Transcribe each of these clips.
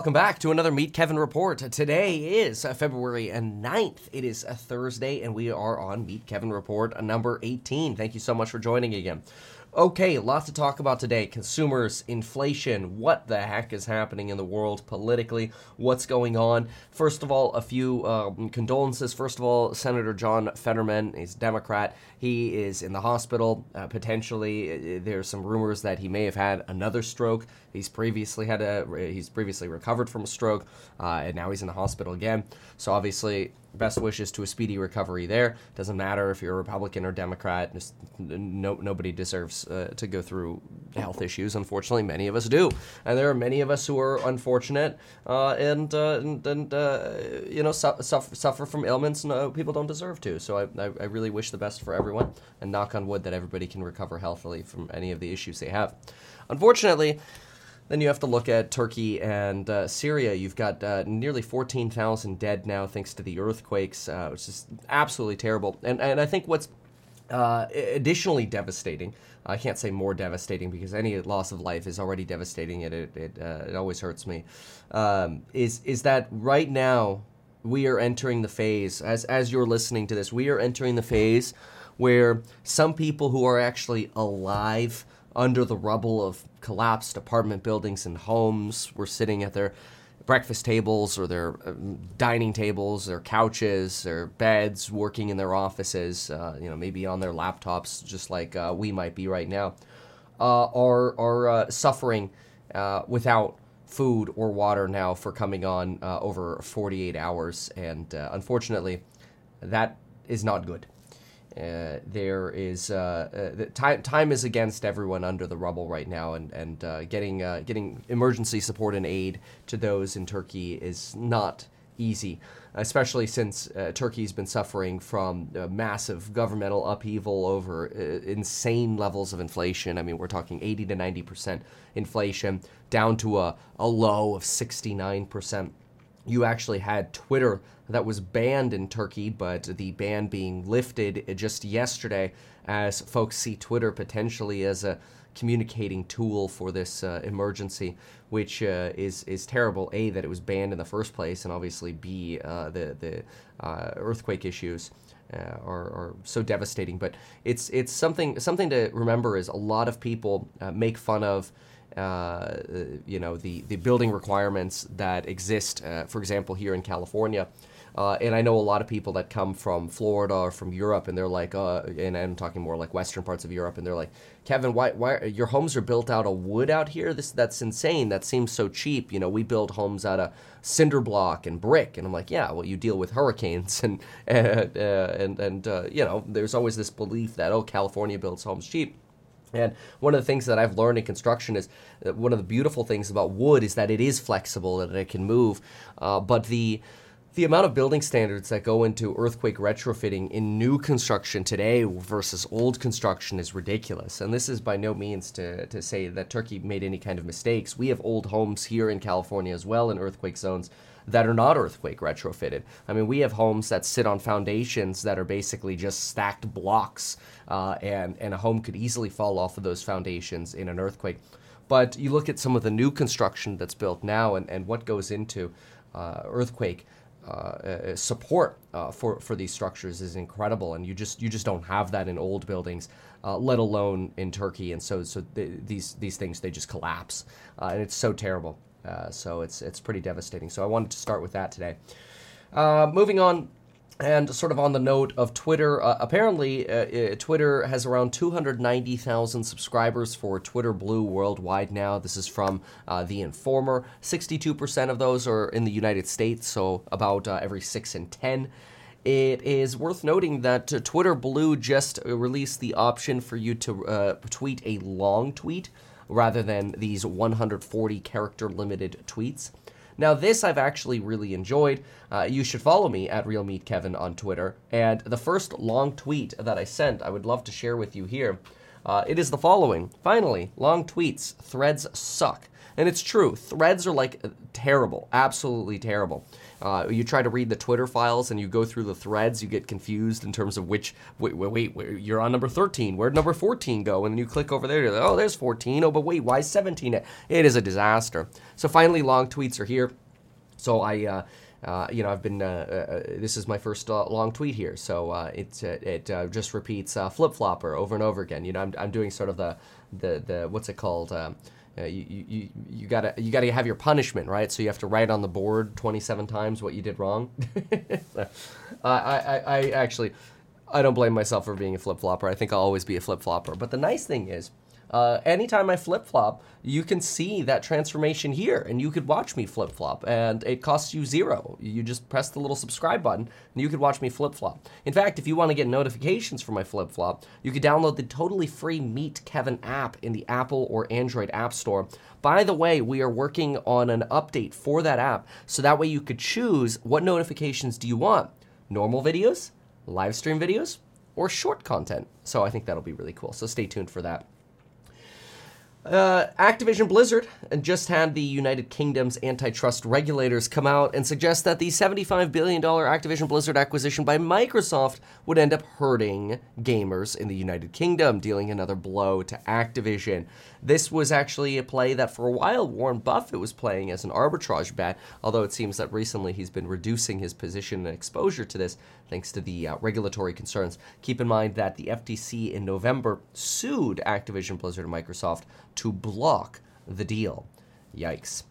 Welcome back to another Meet Kevin report. Today is uh, February 9th. It is a Thursday, and we are on Meet Kevin report uh, number 18. Thank you so much for joining again. Okay, lots to talk about today. Consumers, inflation, what the heck is happening in the world politically, what's going on. First of all, a few um, condolences. First of all, Senator John Fetterman, he's a Democrat. He is in the hospital. Uh, potentially, there's some rumors that he may have had another stroke. He's previously had a he's previously recovered from a stroke, uh, and now he's in the hospital again. So obviously, best wishes to a speedy recovery there. Doesn't matter if you're a Republican or Democrat. Just, no, nobody deserves uh, to go through health issues. Unfortunately, many of us do, and there are many of us who are unfortunate uh, and uh, and, and uh, you know su- suffer, suffer from ailments no, people don't deserve to. So I, I, I really wish the best for everyone, and knock on wood that everybody can recover healthily from any of the issues they have. Unfortunately. Then you have to look at Turkey and uh, Syria. You've got uh, nearly 14,000 dead now thanks to the earthquakes, uh, which is absolutely terrible. And, and I think what's uh, additionally devastating, I can't say more devastating because any loss of life is already devastating. It, it, it, uh, it always hurts me. Um, is, is that right now we are entering the phase, as, as you're listening to this, we are entering the phase where some people who are actually alive under the rubble of collapsed apartment buildings and homes were sitting at their breakfast tables or their um, dining tables, their couches, their beds, working in their offices, uh, you know, maybe on their laptops, just like uh, we might be right now, uh, are are uh, suffering uh, without food or water now for coming on uh, over 48 hours, and unfortunately, that is not good. Uh, there is uh, uh, time. Time is against everyone under the rubble right now, and and uh, getting uh, getting emergency support and aid to those in Turkey is not easy, especially since Turkey's been suffering from massive governmental upheaval over insane levels of inflation. I mean, we're talking 80 to 90 percent inflation, down to a, a low of 69 percent you actually had Twitter that was banned in Turkey, but the ban being lifted just yesterday as folks see Twitter potentially as a communicating tool for this uh, emergency, which uh, is is terrible. A that it was banned in the first place, and obviously B uh, the the uh, earthquake issues. Uh, are, are, so devastating, but it's it's something something to remember is a lot of people uh, make fun of uh, you know the the building requirements that exist, uh, for example, here in California. Uh, and I know a lot of people that come from Florida or from Europe, and they're like, uh, and I'm talking more like Western parts of Europe, and they're like, Kevin, why, why your homes are built out of wood out here? This that's insane. That seems so cheap. You know, we build homes out of cinder block and brick, and I'm like, yeah, well, you deal with hurricanes, and and uh, and, and uh, you know, there's always this belief that oh, California builds homes cheap. And one of the things that I've learned in construction is one of the beautiful things about wood is that it is flexible and it can move. Uh, but the the amount of building standards that go into earthquake retrofitting in new construction today versus old construction is ridiculous. And this is by no means to, to say that Turkey made any kind of mistakes. We have old homes here in California as well in earthquake zones that are not earthquake retrofitted. I mean, we have homes that sit on foundations that are basically just stacked blocks, uh, and and a home could easily fall off of those foundations in an earthquake. But you look at some of the new construction that's built now, and, and what goes into uh, earthquake. Uh, uh support uh, for for these structures is incredible, and you just you just don't have that in old buildings, uh, let alone in Turkey. And so so th- these these things they just collapse, and it's so terrible. So it's it's pretty devastating. So I wanted to start with that today. Moving on, and sort of on the note of Twitter, uh, apparently uh, uh, Twitter has around 290,000 subscribers for Twitter Blue worldwide now. This is from uh, The Informer. 62% of those are in the United States, so about every 6 in 10. It is worth noting that Twitter Blue just released the option for you to tweet a long tweet rather than these 140 character limited tweets. Now, this I've actually really enjoyed. Uh, you should follow me at Real Meet Kevin on Twitter. And the first long tweet that I sent, I would love to share with you here. Uh, it is the following. Finally, long tweets, threads suck. And it's true. Threads are like terrible, absolutely terrible. Uh, you try to read the Twitter files and you go through the threads, you get confused in terms of which, wait, wait, wait you're on number 13. Where'd number 14 go? And then you click over there, like, oh, there's 14. Oh, but wait, why 17? It is a disaster. So finally, long tweets are here. So I, uh, uh, you know, I've been. Uh, uh, this is my first uh, long tweet here, so uh, it it just repeats flip flopper over and over again. You know, I'm, I'm doing sort of the the the what's it called? Um, you, you, you gotta you gotta have your punishment right? So you have to write on the board 27 times what you did wrong. I, I, I actually I don't blame myself for being a flip flopper I think I'll always be a flip flopper but the nice thing is uh, anytime I flip flop, you can see that transformation here, and you could watch me flip flop, and it costs you zero. You just press the little subscribe button, and you could watch me flip flop. In fact, if you want to get notifications for my flip flop, you could download the totally free Meet Kevin app in the Apple or Android App Store. By the way, we are working on an update for that app, so that way you could choose what notifications do you want normal videos, live stream videos, or short content. So I think that'll be really cool. So stay tuned for that. Uh, Activision Blizzard just had the United Kingdom's antitrust regulators come out and suggest that the $75 billion Activision Blizzard acquisition by Microsoft would end up hurting gamers in the United Kingdom, dealing another blow to Activision. This was actually a play that for a while Warren Buffett was playing as an arbitrage bet, although it seems that recently he's been reducing his position and exposure to this thanks to the uh, regulatory concerns. Keep in mind that the FTC in November sued Activision Blizzard and Microsoft to block the deal. Yikes.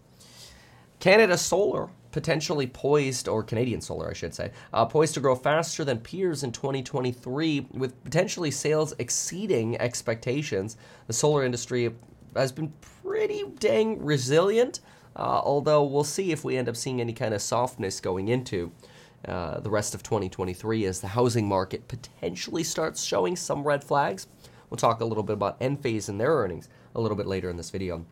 Canada Solar potentially poised, or Canadian Solar, I should say, uh, poised to grow faster than peers in 2023, with potentially sales exceeding expectations. The solar industry has been pretty dang resilient, uh, although we'll see if we end up seeing any kind of softness going into. Uh, the rest of 2023 as the housing market potentially starts showing some red flags. We'll talk a little bit about Enphase and their earnings a little bit later in this video.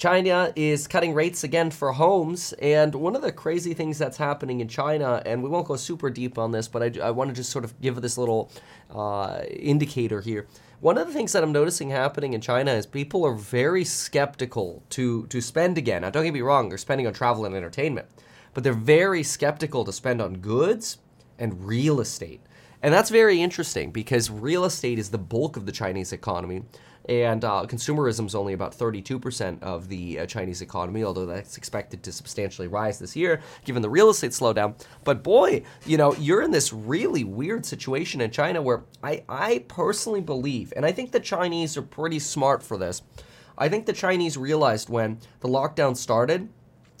China is cutting rates again for homes, and one of the crazy things that's happening in China, and we won't go super deep on this, but I, I want to just sort of give this little uh, indicator here. One of the things that I'm noticing happening in China is people are very skeptical to to spend again. Now, don't get me wrong; they're spending on travel and entertainment, but they're very skeptical to spend on goods and real estate. And that's very interesting because real estate is the bulk of the Chinese economy and uh, consumerism is only about 32% of the uh, Chinese economy, although that's expected to substantially rise this year given the real estate slowdown. But boy, you know, you're in this really weird situation in China where I, I personally believe, and I think the Chinese are pretty smart for this. I think the Chinese realized when the lockdown started,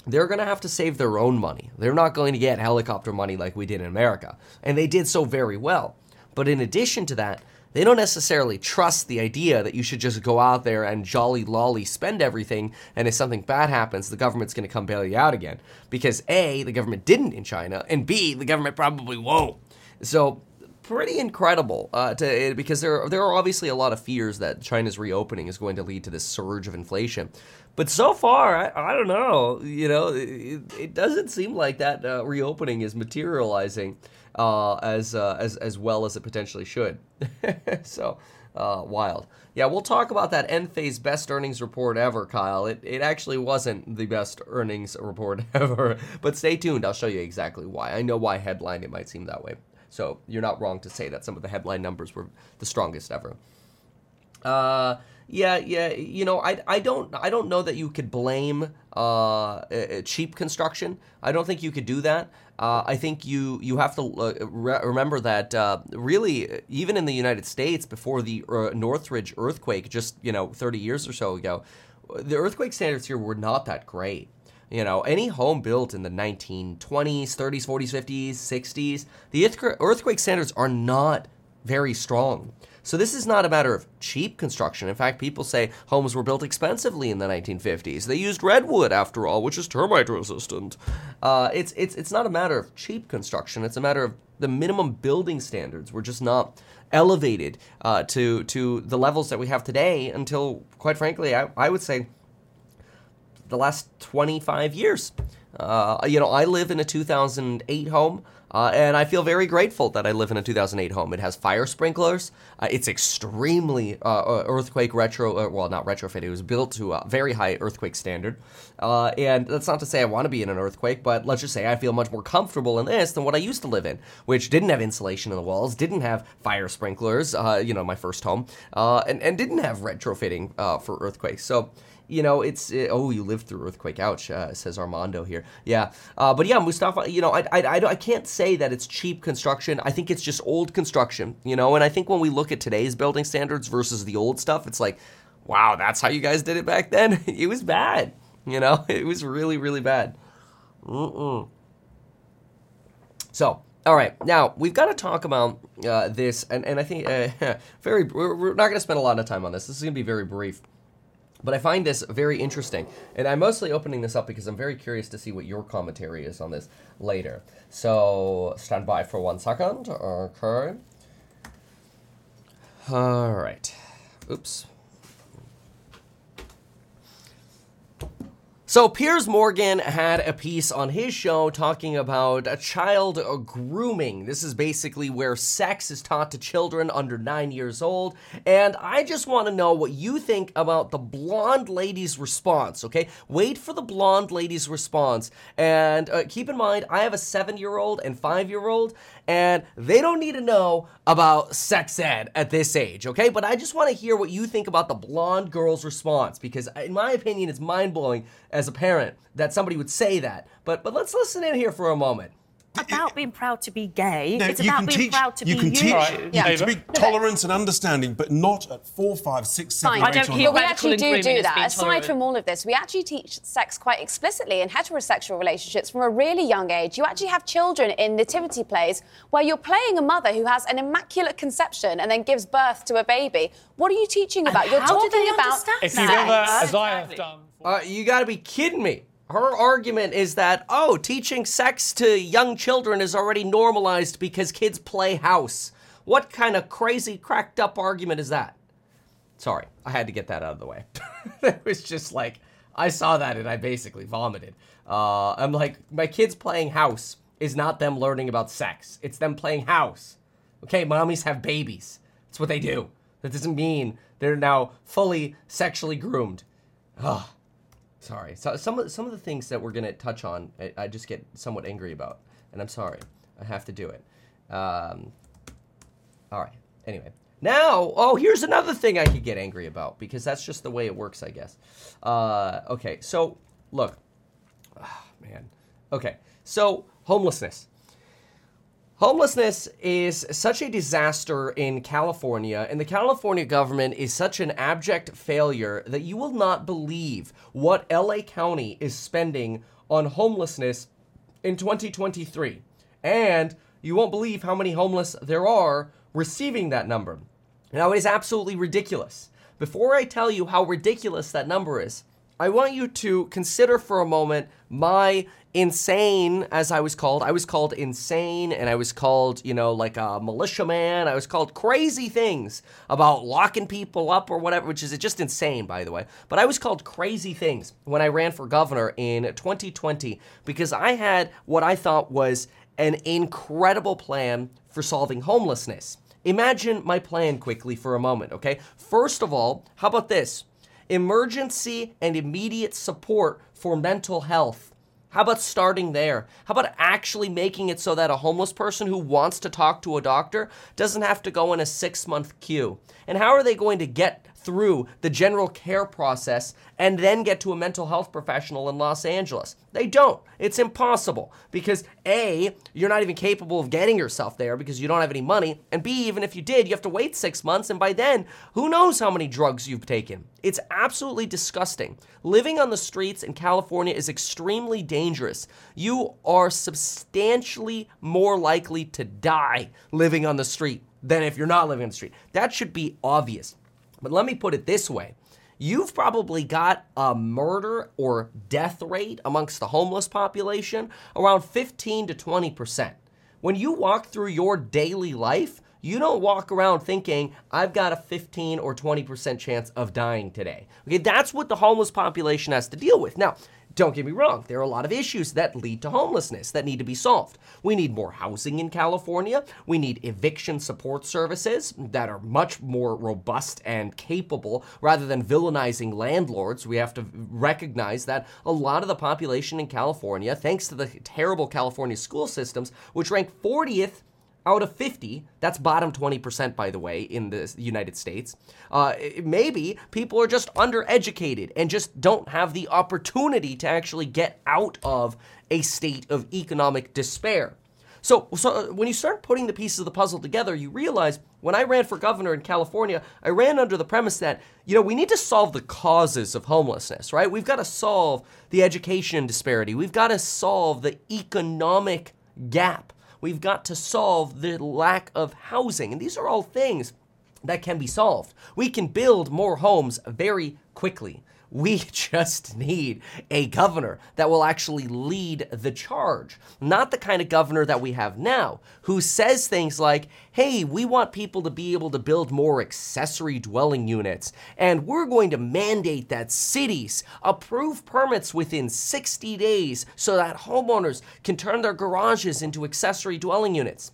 they're going to have to save their own money. They're not going to get helicopter money like we did in America. And they did so very well. But in addition to that, they don't necessarily trust the idea that you should just go out there and jolly lolly spend everything, and if something bad happens, the government's going to come bail you out again. Because A, the government didn't in China, and B, the government probably won't. So pretty incredible uh, to, because there there are obviously a lot of fears that China's reopening is going to lead to this surge of inflation. But so far, I, I don't know. You know, it, it doesn't seem like that uh, reopening is materializing uh, as uh, as as well as it potentially should. so uh, wild. Yeah, we'll talk about that Enphase best earnings report ever, Kyle. It it actually wasn't the best earnings report ever, but stay tuned. I'll show you exactly why. I know why headline it might seem that way. So you're not wrong to say that some of the headline numbers were the strongest ever. Uh, yeah, yeah. You know, I, I don't I don't know that you could blame uh, cheap construction. I don't think you could do that. Uh, I think you you have to uh, re- remember that uh, really even in the United States before the uh, Northridge earthquake just you know 30 years or so ago, the earthquake standards here were not that great. You know, any home built in the 1920s, 30s, 40s, 50s, 60s, the earthquake standards are not very strong. So this is not a matter of cheap construction. In fact, people say homes were built expensively in the 1950s. They used redwood, after all, which is termite resistant. Uh, it's it's it's not a matter of cheap construction. It's a matter of the minimum building standards were just not elevated uh, to to the levels that we have today until, quite frankly, I, I would say the last 25 years. Uh, you know, I live in a 2008 home. Uh, and I feel very grateful that I live in a 2008 home. It has fire sprinklers. Uh, it's extremely uh, uh earthquake retro, uh, well, not retrofit. It was built to a very high earthquake standard. Uh, and that's not to say I want to be in an earthquake, but let's just say I feel much more comfortable in this than what I used to live in, which didn't have insulation in the walls, didn't have fire sprinklers. you know, my first home, and and didn't have retrofitting for earthquakes. So you know, it's it, oh, you lived through earthquake. Ouch, uh, says Armando here. Yeah, uh, but yeah, Mustafa. You know, I, I, I, I can't say that it's cheap construction. I think it's just old construction. You know, and I think when we look at today's building standards versus the old stuff, it's like, wow, that's how you guys did it back then. it was bad. You know, it was really really bad. Mm-mm. So. All right, now we've got to talk about uh, this, and, and I think uh, very we're, we're not going to spend a lot of time on this. This is going to be very brief. But I find this very interesting. And I'm mostly opening this up because I'm very curious to see what your commentary is on this later. So stand by for one second. Okay. All right. Oops. So Piers Morgan had a piece on his show talking about a child grooming. This is basically where sex is taught to children under nine years old. And I just want to know what you think about the blonde lady's response, okay? Wait for the blonde lady's response. And uh, keep in mind, I have a seven year old and five year old, and they don't need to know about sex ed at this age, okay? But I just want to hear what you think about the blonde girl's response because, in my opinion, it's mind blowing as a parent that somebody would say that. But but let's listen in here for a moment about being proud to be gay. No, it's about being teach, proud to you be can you. Teach, right. yeah. To be tolerant and understanding, but not at four, five, six, seven, Fine. I don't but we actually do do that. Aside from all of this, we actually teach sex quite explicitly in heterosexual relationships from a really young age. You actually have children in nativity plays where you're playing a mother who has an immaculate conception and then gives birth to a baby. What are you teaching about? And you're talking about. If you've ever, as I have done. Uh, you got to be kidding me her argument is that, oh, teaching sex to young children is already normalized because kids play house. What kind of crazy, cracked up argument is that? Sorry, I had to get that out of the way. it was just like, I saw that and I basically vomited. Uh, I'm like, my kids playing house is not them learning about sex, it's them playing house. Okay, mommies have babies. That's what they do. That doesn't mean they're now fully sexually groomed. Ugh. Sorry. So some of some of the things that we're gonna touch on, I, I just get somewhat angry about, and I'm sorry. I have to do it. Um, all right. Anyway, now, oh, here's another thing I could get angry about because that's just the way it works, I guess. Uh, okay. So look, oh, man. Okay. So homelessness. Homelessness is such a disaster in California, and the California government is such an abject failure that you will not believe what LA County is spending on homelessness in 2023. And you won't believe how many homeless there are receiving that number. Now, it is absolutely ridiculous. Before I tell you how ridiculous that number is, I want you to consider for a moment my insane as I was called. I was called insane and I was called, you know, like a militiaman. I was called crazy things about locking people up or whatever, which is just insane, by the way. But I was called crazy things when I ran for governor in 2020 because I had what I thought was an incredible plan for solving homelessness. Imagine my plan quickly for a moment, okay? First of all, how about this? Emergency and immediate support for mental health how about starting there? How about actually making it so that a homeless person who wants to talk to a doctor doesn't have to go in a six month queue? And how are they going to get through the general care process and then get to a mental health professional in Los Angeles. They don't. It's impossible because A, you're not even capable of getting yourself there because you don't have any money, and B, even if you did, you have to wait six months, and by then, who knows how many drugs you've taken. It's absolutely disgusting. Living on the streets in California is extremely dangerous. You are substantially more likely to die living on the street than if you're not living on the street. That should be obvious. But let me put it this way you've probably got a murder or death rate amongst the homeless population around 15 to 20%. When you walk through your daily life, you don't walk around thinking, I've got a 15 or 20% chance of dying today. Okay, that's what the homeless population has to deal with. Now, Don't get me wrong, there are a lot of issues that lead to homelessness that need to be solved. We need more housing in California. We need eviction support services that are much more robust and capable rather than villainizing landlords. We have to recognize that a lot of the population in California, thanks to the terrible California school systems, which rank 40th out of 50, that's bottom 20%, by the way, in the United States, uh, maybe people are just undereducated and just don't have the opportunity to actually get out of a state of economic despair. So, so uh, when you start putting the pieces of the puzzle together, you realize when I ran for governor in California, I ran under the premise that, you know, we need to solve the causes of homelessness, right? We've got to solve the education disparity. We've got to solve the economic gap We've got to solve the lack of housing. And these are all things that can be solved. We can build more homes very quickly. We just need a governor that will actually lead the charge, not the kind of governor that we have now, who says things like, hey, we want people to be able to build more accessory dwelling units, and we're going to mandate that cities approve permits within 60 days so that homeowners can turn their garages into accessory dwelling units.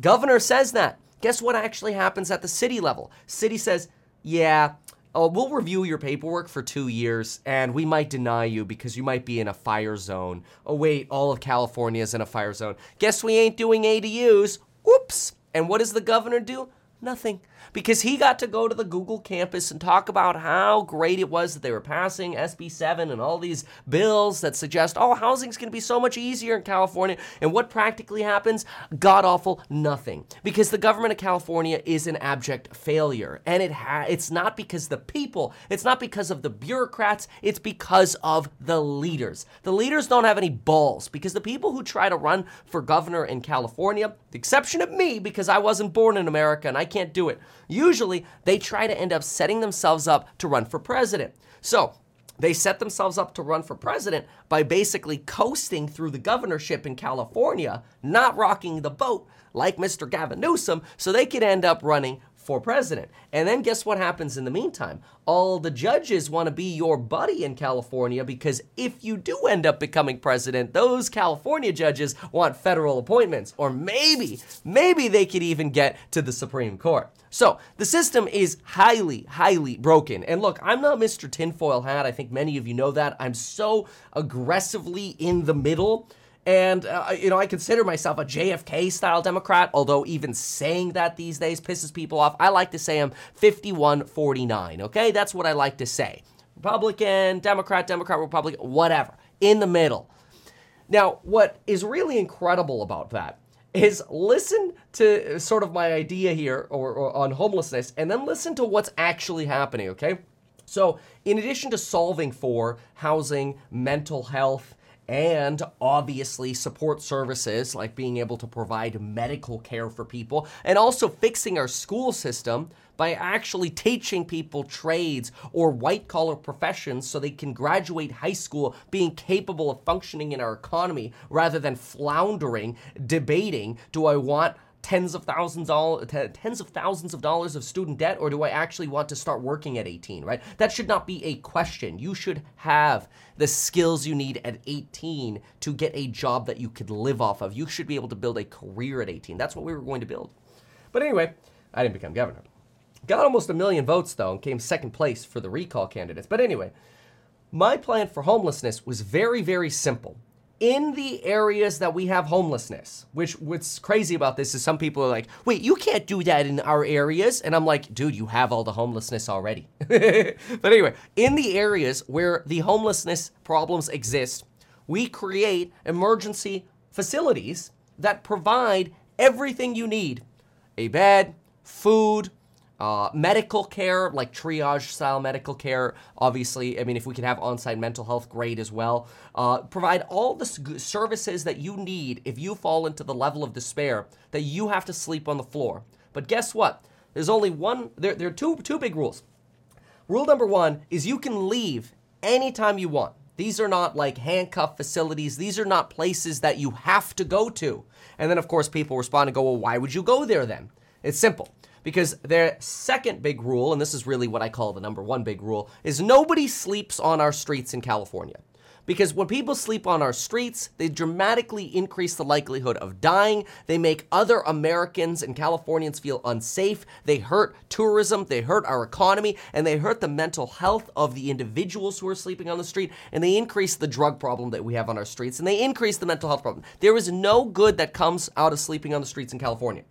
Governor says that. Guess what actually happens at the city level? City says, yeah, oh, we'll review your paperwork for two years and we might deny you because you might be in a fire zone. Oh, wait, all of California is in a fire zone. Guess we ain't doing ADUs. Whoops. And what does the governor do? Nothing. Because he got to go to the Google campus and talk about how great it was that they were passing SB 7 and all these bills that suggest, oh, housing's going to be so much easier in California. And what practically happens? God awful nothing. Because the government of California is an abject failure. And it ha- it's not because the people, it's not because of the bureaucrats, it's because of the leaders. The leaders don't have any balls because the people who try to run for governor in California, the exception of me because I wasn't born in America and I can't do it. Usually, they try to end up setting themselves up to run for president. So, they set themselves up to run for president by basically coasting through the governorship in California, not rocking the boat like Mr. Gavin Newsom, so they could end up running for president. And then guess what happens in the meantime? All the judges want to be your buddy in California because if you do end up becoming president, those California judges want federal appointments. Or maybe, maybe they could even get to the Supreme Court. So the system is highly, highly broken. And look, I'm not Mr. Tinfoil Hat. I think many of you know that. I'm so aggressively in the middle and, uh, you know, I consider myself a JFK style Democrat, although even saying that these days pisses people off. I like to say I'm 5149, okay? That's what I like to say. Republican, Democrat, Democrat, Republican, whatever, in the middle. Now, what is really incredible about that is listen to sort of my idea here or, or on homelessness and then listen to what's actually happening, okay? So, in addition to solving for housing, mental health, and obviously support services like being able to provide medical care for people and also fixing our school system by actually teaching people trades or white collar professions so they can graduate high school being capable of functioning in our economy rather than floundering debating do I want tens of thousands all tens of thousands of dollars of student debt or do I actually want to start working at 18, right? That should not be a question. You should have the skills you need at 18 to get a job that you could live off of. You should be able to build a career at 18. That's what we were going to build. But anyway, I didn't become governor. Got almost a million votes though and came second place for the recall candidates. But anyway, my plan for homelessness was very very simple in the areas that we have homelessness, which what's crazy about this is some people are like, wait, you can't do that in our areas. And I'm like, dude, you have all the homelessness already. but anyway, in the areas where the homelessness problems exist, we create emergency facilities that provide everything you need a bed, food, uh, medical care, like triage style medical care, obviously, I mean, if we can have on site mental health, great as well. Uh, provide all the services that you need if you fall into the level of despair that you have to sleep on the floor. But guess what? There's only one, there, there are two, two big rules. Rule number one is you can leave anytime you want. These are not like handcuff facilities. These are not places that you have to go to. And then, of course, people respond and go, well, why would you go there then? It's simple. Because their second big rule, and this is really what I call the number one big rule, is nobody sleeps on our streets in California. Because when people sleep on our streets, they dramatically increase the likelihood of dying. They make other Americans and Californians feel unsafe. They hurt tourism, they hurt our economy, and they hurt the mental health of the individuals who are sleeping on the street. And they increase the drug problem that we have on our streets, and they increase the mental health problem. There is no good that comes out of sleeping on the streets in California.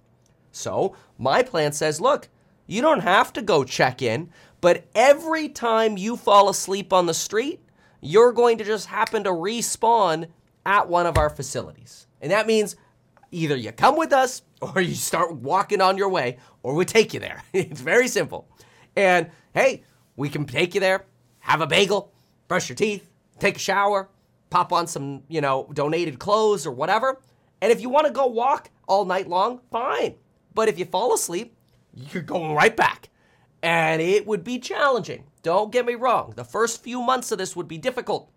So, my plan says look, you don't have to go check in, but every time you fall asleep on the street, you're going to just happen to respawn at one of our facilities. And that means either you come with us or you start walking on your way or we take you there. it's very simple. And hey, we can take you there, have a bagel, brush your teeth, take a shower, pop on some, you know, donated clothes or whatever. And if you want to go walk all night long, fine. But if you fall asleep, you're going right back. And it would be challenging. Don't get me wrong. The first few months of this would be difficult.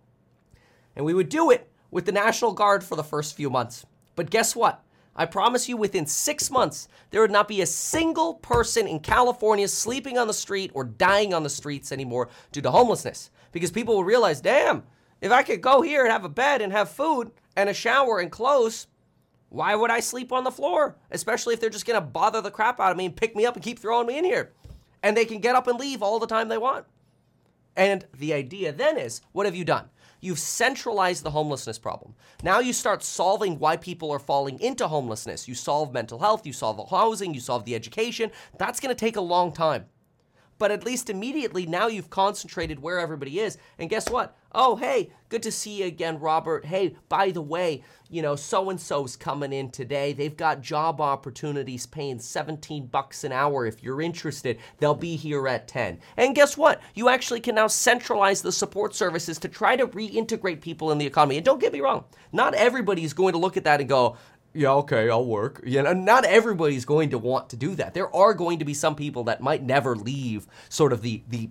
And we would do it with the National Guard for the first few months. But guess what? I promise you, within six months, there would not be a single person in California sleeping on the street or dying on the streets anymore due to homelessness. Because people will realize, damn, if I could go here and have a bed and have food and a shower and clothes, why would I sleep on the floor? Especially if they're just gonna bother the crap out of me and pick me up and keep throwing me in here. And they can get up and leave all the time they want. And the idea then is what have you done? You've centralized the homelessness problem. Now you start solving why people are falling into homelessness. You solve mental health, you solve the housing, you solve the education. That's gonna take a long time. But at least immediately now you've concentrated where everybody is. And guess what? Oh, hey, good to see you again, Robert. Hey, by the way, you know, so and so's coming in today. They've got job opportunities paying 17 bucks an hour. If you're interested, they'll be here at 10. And guess what? You actually can now centralize the support services to try to reintegrate people in the economy. And don't get me wrong, not everybody is going to look at that and go, yeah, okay, I'll work. You know, not everybody's going to want to do that. There are going to be some people that might never leave sort of the the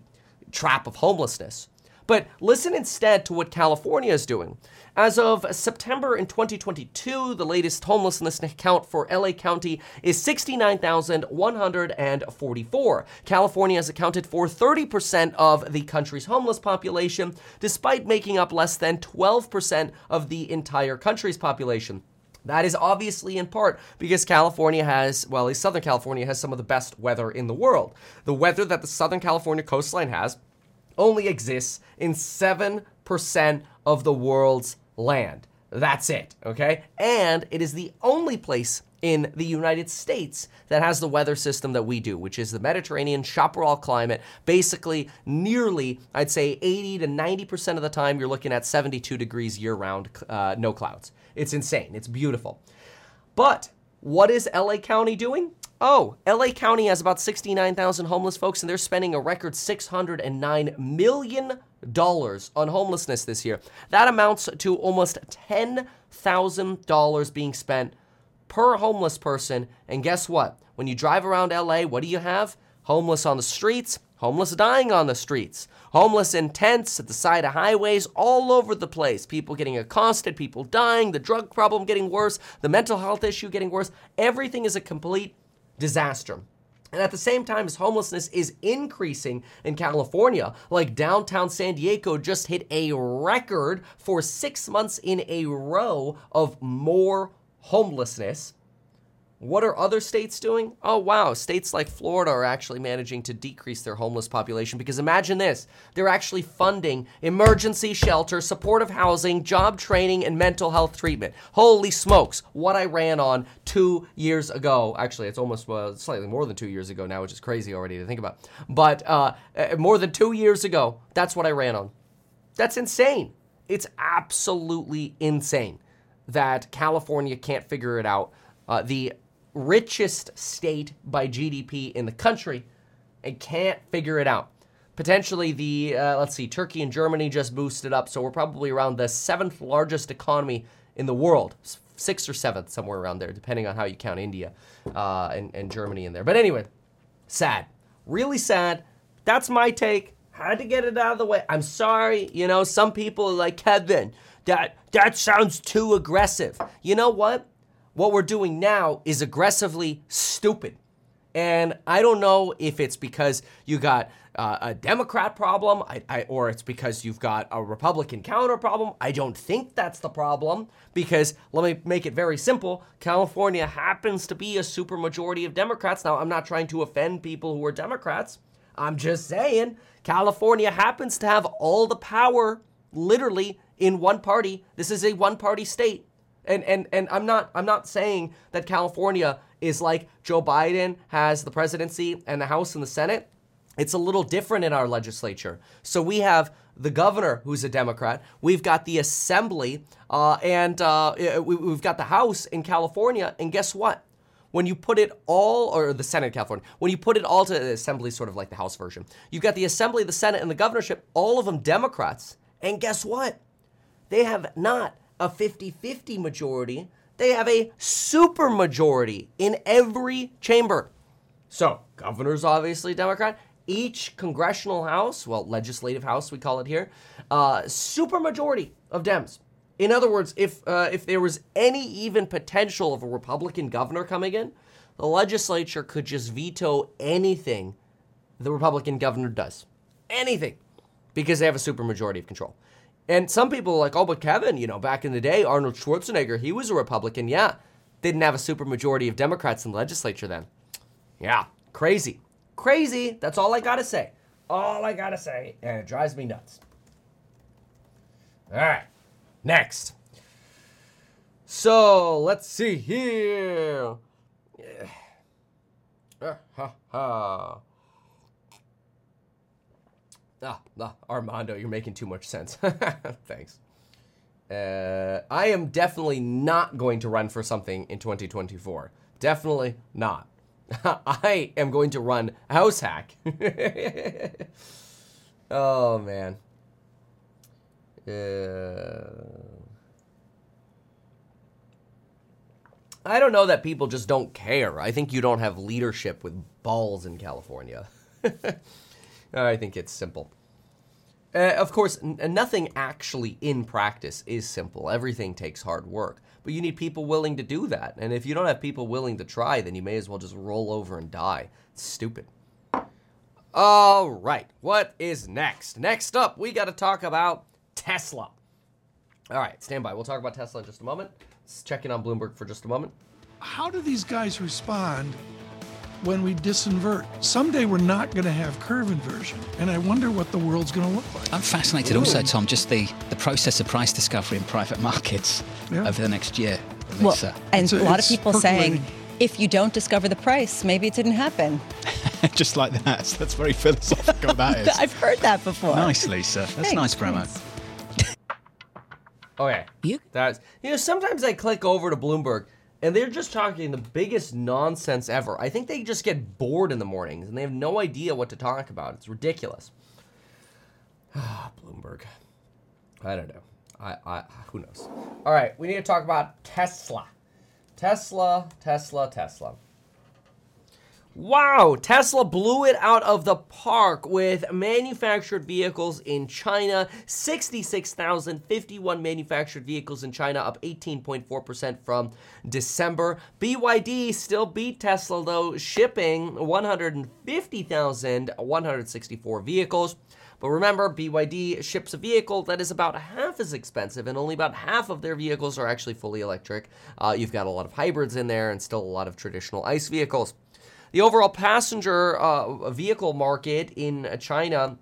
trap of homelessness. But listen instead to what California is doing. As of September in 2022, the latest homelessness count for LA County is 69,144. California has accounted for 30% of the country's homeless population, despite making up less than 12% of the entire country's population. That is obviously in part because California has, well, at least Southern California has some of the best weather in the world. The weather that the Southern California coastline has only exists in 7% of the world's land. That's it, okay? And it is the only place in the United States that has the weather system that we do, which is the Mediterranean chaparral climate. Basically, nearly, I'd say 80 to 90% of the time, you're looking at 72 degrees year round, uh, no clouds. It's insane. It's beautiful. But what is LA County doing? Oh, LA County has about 69,000 homeless folks, and they're spending a record $609 million on homelessness this year. That amounts to almost $10,000 being spent per homeless person. And guess what? When you drive around LA, what do you have? Homeless on the streets, homeless dying on the streets, homeless in tents at the side of highways, all over the place. People getting accosted, people dying, the drug problem getting worse, the mental health issue getting worse. Everything is a complete disaster. And at the same time as homelessness is increasing in California, like downtown San Diego just hit a record for six months in a row of more homelessness. What are other states doing? Oh, wow. States like Florida are actually managing to decrease their homeless population because imagine this they're actually funding emergency shelter, supportive housing, job training, and mental health treatment. Holy smokes, what I ran on two years ago. Actually, it's almost slightly more than two years ago now, which is crazy already to think about. But uh, uh more than two years ago, that's what I ran on. That's insane. It's absolutely insane that California can't figure it out. Uh, the richest state by GDP in the country and can't figure it out. Potentially, the uh, let's see, Turkey and Germany just boosted up, so we're probably around the seventh largest economy in the world, sixth or seventh, somewhere around there, depending on how you count India uh, and, and Germany in there. But anyway, sad, really sad. That's my take. Had to get it out of the way. I'm sorry, you know, some people are like Kevin. That that sounds too aggressive. You know what? What we're doing now is aggressively stupid. And I don't know if it's because you got uh, a Democrat problem I, I, or it's because you've got a Republican counter problem. I don't think that's the problem because let me make it very simple. California happens to be a supermajority of Democrats. Now, I'm not trying to offend people who are Democrats. I'm just saying California happens to have all the power literally in one party. This is a one party state. And, and, and I'm not I'm not saying that California is like Joe Biden has the presidency and the House and the Senate. It's a little different in our legislature. So we have the governor, who's a Democrat. We've got the assembly, uh, and uh, we, have got the House in California. And guess what? When you put it all, or the Senate in California, when you put it all to the assembly, sort of like the House version, you've got the assembly, the Senate, and the governorship, all of them Democrats. And guess what? They have not a 50 50 majority, they have a super majority in every chamber. So, governor's obviously Democrat, each congressional house, well, legislative house, we call it here, uh, supermajority of Dems. In other words, if uh, if there was any even potential of a Republican governor coming in, the legislature could just veto anything the Republican governor does, anything, because they have a supermajority of control. And some people are like, oh, but Kevin, you know, back in the day, Arnold Schwarzenegger, he was a Republican. Yeah, didn't have a supermajority of Democrats in the legislature then. Yeah, crazy. Crazy. That's all I gotta say. All I gotta say. And it drives me nuts. All right. Next. So let's see here. Uh, ha, ha. Ah, ah, Armando, you're making too much sense. Thanks. Uh, I am definitely not going to run for something in 2024. Definitely not. I am going to run house hack. oh man. Uh, I don't know that people just don't care. I think you don't have leadership with balls in California. I think it's simple. Uh, of course, n- nothing actually in practice is simple. Everything takes hard work. But you need people willing to do that. And if you don't have people willing to try, then you may as well just roll over and die. It's stupid. All right, what is next? Next up, we got to talk about Tesla. All right, stand by. We'll talk about Tesla in just a moment. Let's check in on Bloomberg for just a moment. How do these guys respond when we disinvert. Someday we're not going to have curve inversion, and I wonder what the world's going to look like. I'm fascinated Ooh. also, Tom, just the, the process of price discovery in private markets yeah. over the next year. Well, uh, and a, a lot of people saying, if you don't discover the price, maybe it didn't happen. just like that. That's very philosophical, that is. I've heard that before. Nice, Lisa. That's Thanks, nice promo. Okay. You? That's, you know, sometimes I click over to Bloomberg and they're just talking the biggest nonsense ever. I think they just get bored in the mornings and they have no idea what to talk about. It's ridiculous. Bloomberg. I don't know. I, I who knows. All right, we need to talk about Tesla. Tesla, Tesla, Tesla. Wow, Tesla blew it out of the park with manufactured vehicles in China. 66,051 manufactured vehicles in China, up 18.4% from December. BYD still beat Tesla, though, shipping 150,164 vehicles. But remember, BYD ships a vehicle that is about half as expensive, and only about half of their vehicles are actually fully electric. Uh, you've got a lot of hybrids in there and still a lot of traditional ICE vehicles. The overall passenger uh, vehicle market in China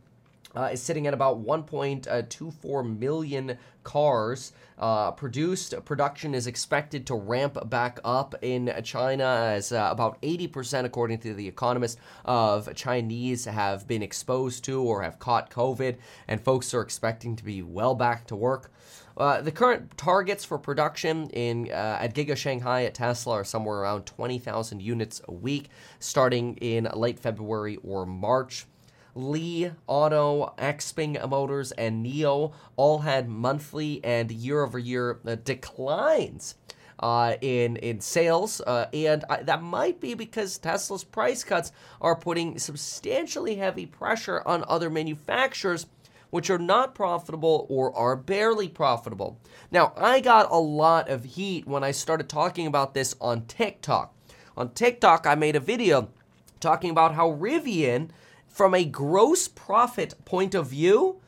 uh, is sitting at about 1.24 million cars uh, produced. Production is expected to ramp back up in China as uh, about 80%, according to The Economist, of Chinese have been exposed to or have caught COVID, and folks are expecting to be well back to work. Uh, the current targets for production in uh, at Giga Shanghai at Tesla are somewhere around 20,000 units a week, starting in late February or March. Li Auto, Xpeng Motors, and NIO all had monthly and year-over-year uh, declines. Uh, in in sales, uh, and I, that might be because Tesla's price cuts are putting substantially heavy pressure on other manufacturers which are not profitable or are barely profitable. Now, I got a lot of heat when I started talking about this on TikTok. On TikTok, I made a video talking about how Rivian, from a gross profit point of view,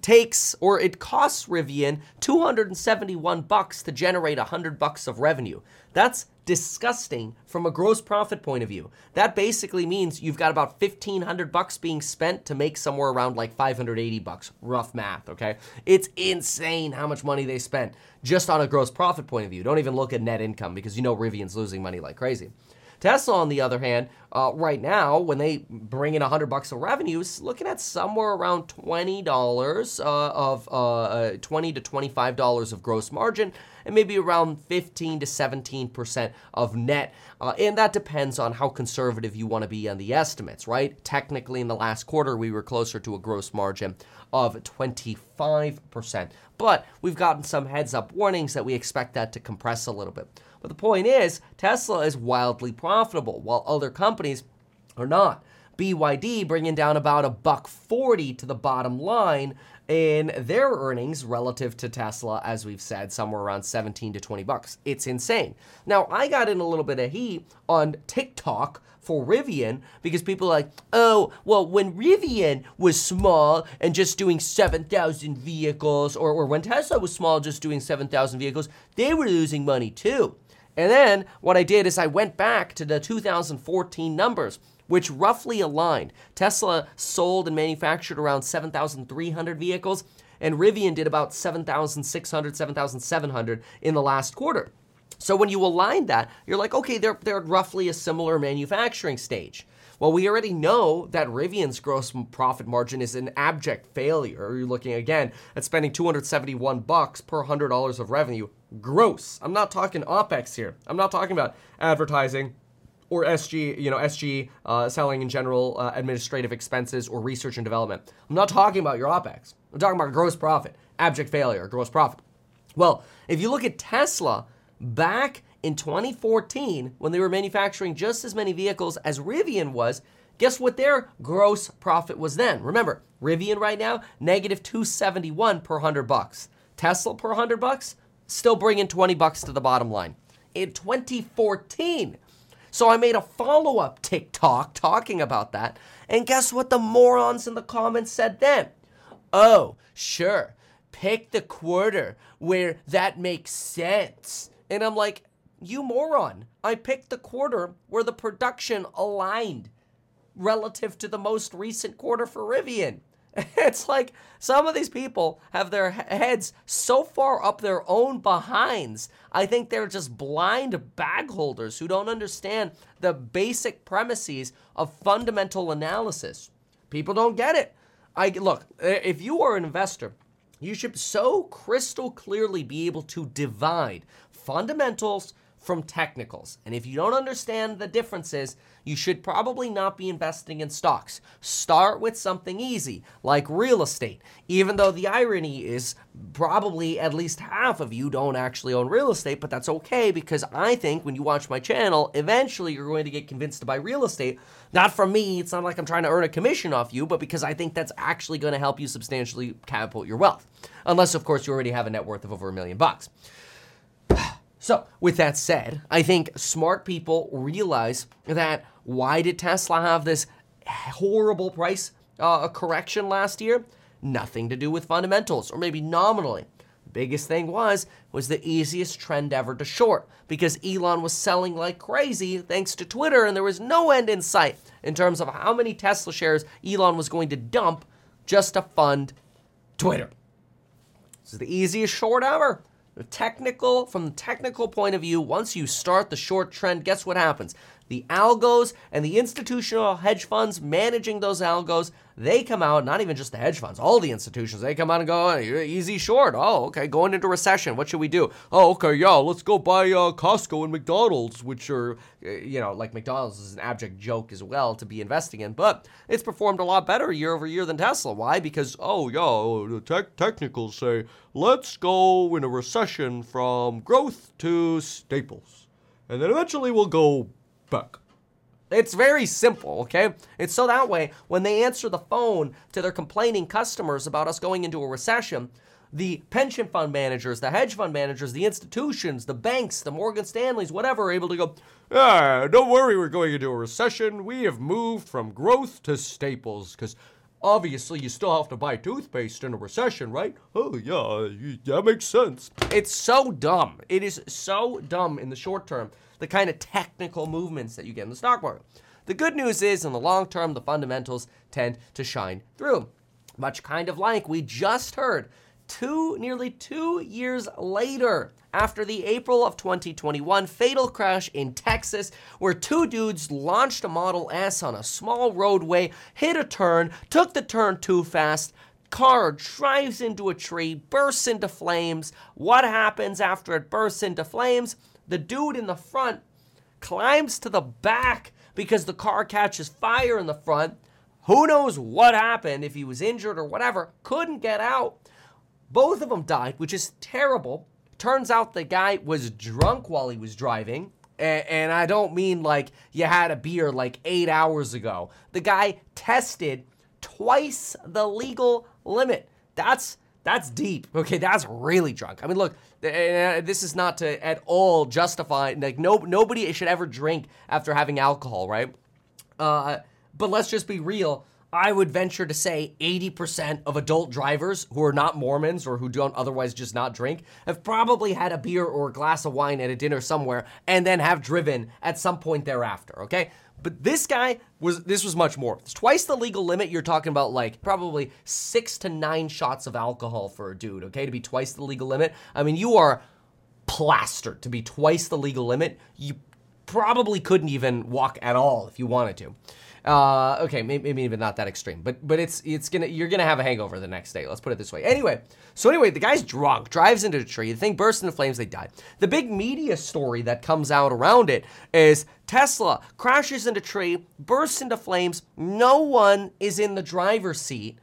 takes or it costs Rivian 271 bucks to generate 100 bucks of revenue. That's disgusting from a gross profit point of view. That basically means you've got about 1500 bucks being spent to make somewhere around like 580 bucks. Rough math, okay? It's insane how much money they spent just on a gross profit point of view. Don't even look at net income because you know Rivian's losing money like crazy. Tesla, on the other hand, uh, right now, when they bring in 100 bucks of revenues, looking at somewhere around $20 uh, of uh, uh 20 to $25 of gross margin and maybe around 15 to 17% of net. Uh, and that depends on how conservative you want to be on the estimates, right? Technically, in the last quarter, we were closer to a gross margin of 25%. But we've gotten some heads up warnings that we expect that to compress a little bit. But the point is, Tesla is wildly profitable, while other companies are not. BYD bringing down about a buck 40 to the bottom line in their earnings relative to Tesla, as we've said, somewhere around 17 to 20 bucks. It's insane. Now, I got in a little bit of heat on TikTok for Rivian because people are like, oh, well, when Rivian was small and just doing 7,000 vehicles, or, or when Tesla was small, just doing 7,000 vehicles, they were losing money too. And then what I did is I went back to the 2014 numbers, which roughly aligned. Tesla sold and manufactured around 7,300 vehicles, and Rivian did about 7,600, 7,700 in the last quarter. So when you align that, you're like, okay, they're, they're roughly a similar manufacturing stage. Well, we already know that Rivian's gross profit margin is an abject failure. You're looking again at spending 271 bucks per hundred dollars of revenue. Gross. I'm not talking OPEX here. I'm not talking about advertising or SG, you know, SG, uh, selling in general, uh, administrative expenses, or research and development. I'm not talking about your OPEX. I'm talking about gross profit, abject failure, gross profit. Well, if you look at Tesla back in 2014, when they were manufacturing just as many vehicles as Rivian was, guess what their gross profit was then? Remember, Rivian right now, negative 271 per 100 bucks. Tesla per 100 bucks, still bringing 20 bucks to the bottom line. In 2014, so I made a follow up TikTok talking about that. And guess what the morons in the comments said then? Oh, sure. Pick the quarter where that makes sense. And I'm like, you moron. I picked the quarter where the production aligned relative to the most recent quarter for Rivian. It's like some of these people have their heads so far up their own behinds. I think they're just blind bag holders who don't understand the basic premises of fundamental analysis. People don't get it. I look, if you are an investor, you should so crystal clearly be able to divide fundamentals from technicals. And if you don't understand the differences, you should probably not be investing in stocks. Start with something easy, like real estate. Even though the irony is probably at least half of you don't actually own real estate, but that's okay because I think when you watch my channel, eventually you're going to get convinced to buy real estate. Not from me, it's not like I'm trying to earn a commission off you, but because I think that's actually going to help you substantially catapult your wealth. Unless, of course, you already have a net worth of over a million bucks. So, with that said, I think smart people realize that why did Tesla have this horrible price uh, correction last year? Nothing to do with fundamentals, or maybe nominally. The biggest thing was was the easiest trend ever to short because Elon was selling like crazy thanks to Twitter, and there was no end in sight in terms of how many Tesla shares Elon was going to dump just to fund Twitter. This is the easiest short ever technical from the technical point of view once you start the short trend guess what happens the algos and the institutional hedge funds managing those algos they come out not even just the hedge funds all the institutions they come out and go oh, easy short. Oh okay going into recession what should we do? Oh okay yeah let's go buy uh, costco and mcdonald's which are uh, you know like mcdonald's is an abject joke as well to be investing in but it's performed a lot better year over year than tesla. Why? Because oh yeah the tech technicals say let's go in a recession from growth to staples. And then eventually we'll go back it's very simple, okay? It's so that way when they answer the phone to their complaining customers about us going into a recession, the pension fund managers, the hedge fund managers, the institutions, the banks, the Morgan Stanleys, whatever, are able to go, ah, don't worry, we're going into a recession. We have moved from growth to staples because obviously you still have to buy toothpaste in a recession, right? Oh, yeah, that makes sense. It's so dumb. It is so dumb in the short term, the kind of technical movements that you get in the stock market. The good news is, in the long term, the fundamentals tend to shine through. Much kind of like we just heard two, nearly two years later, after the April of 2021 fatal crash in Texas, where two dudes launched a Model S on a small roadway, hit a turn, took the turn too fast, car drives into a tree, bursts into flames. What happens after it bursts into flames? The dude in the front climbs to the back because the car catches fire in the front. Who knows what happened if he was injured or whatever, couldn't get out. Both of them died, which is terrible. Turns out the guy was drunk while he was driving. And, I don't mean like you had a beer like eight hours ago. The guy tested twice the legal limit. That's that's deep. Okay, that's really drunk. I mean, look, uh, this is not to at all justify like no nobody should ever drink after having alcohol, right? Uh, but let's just be real. I would venture to say 80% of adult drivers who are not Mormons or who don't otherwise just not drink have probably had a beer or a glass of wine at a dinner somewhere and then have driven at some point thereafter, okay? But this guy was this was much more. It's twice the legal limit. You're talking about like probably six to nine shots of alcohol for a dude, okay? To be twice the legal limit. I mean, you are plastered to be twice the legal limit. You probably couldn't even walk at all if you wanted to. Uh, okay, maybe, maybe, even not that extreme, but but it's it's gonna you're gonna have a hangover the next day. Let's put it this way. Anyway, so anyway, the guy's drunk, drives into a tree. The thing bursts into flames. They die. The big media story that comes out around it is Tesla crashes into tree, bursts into flames. No one is in the driver's seat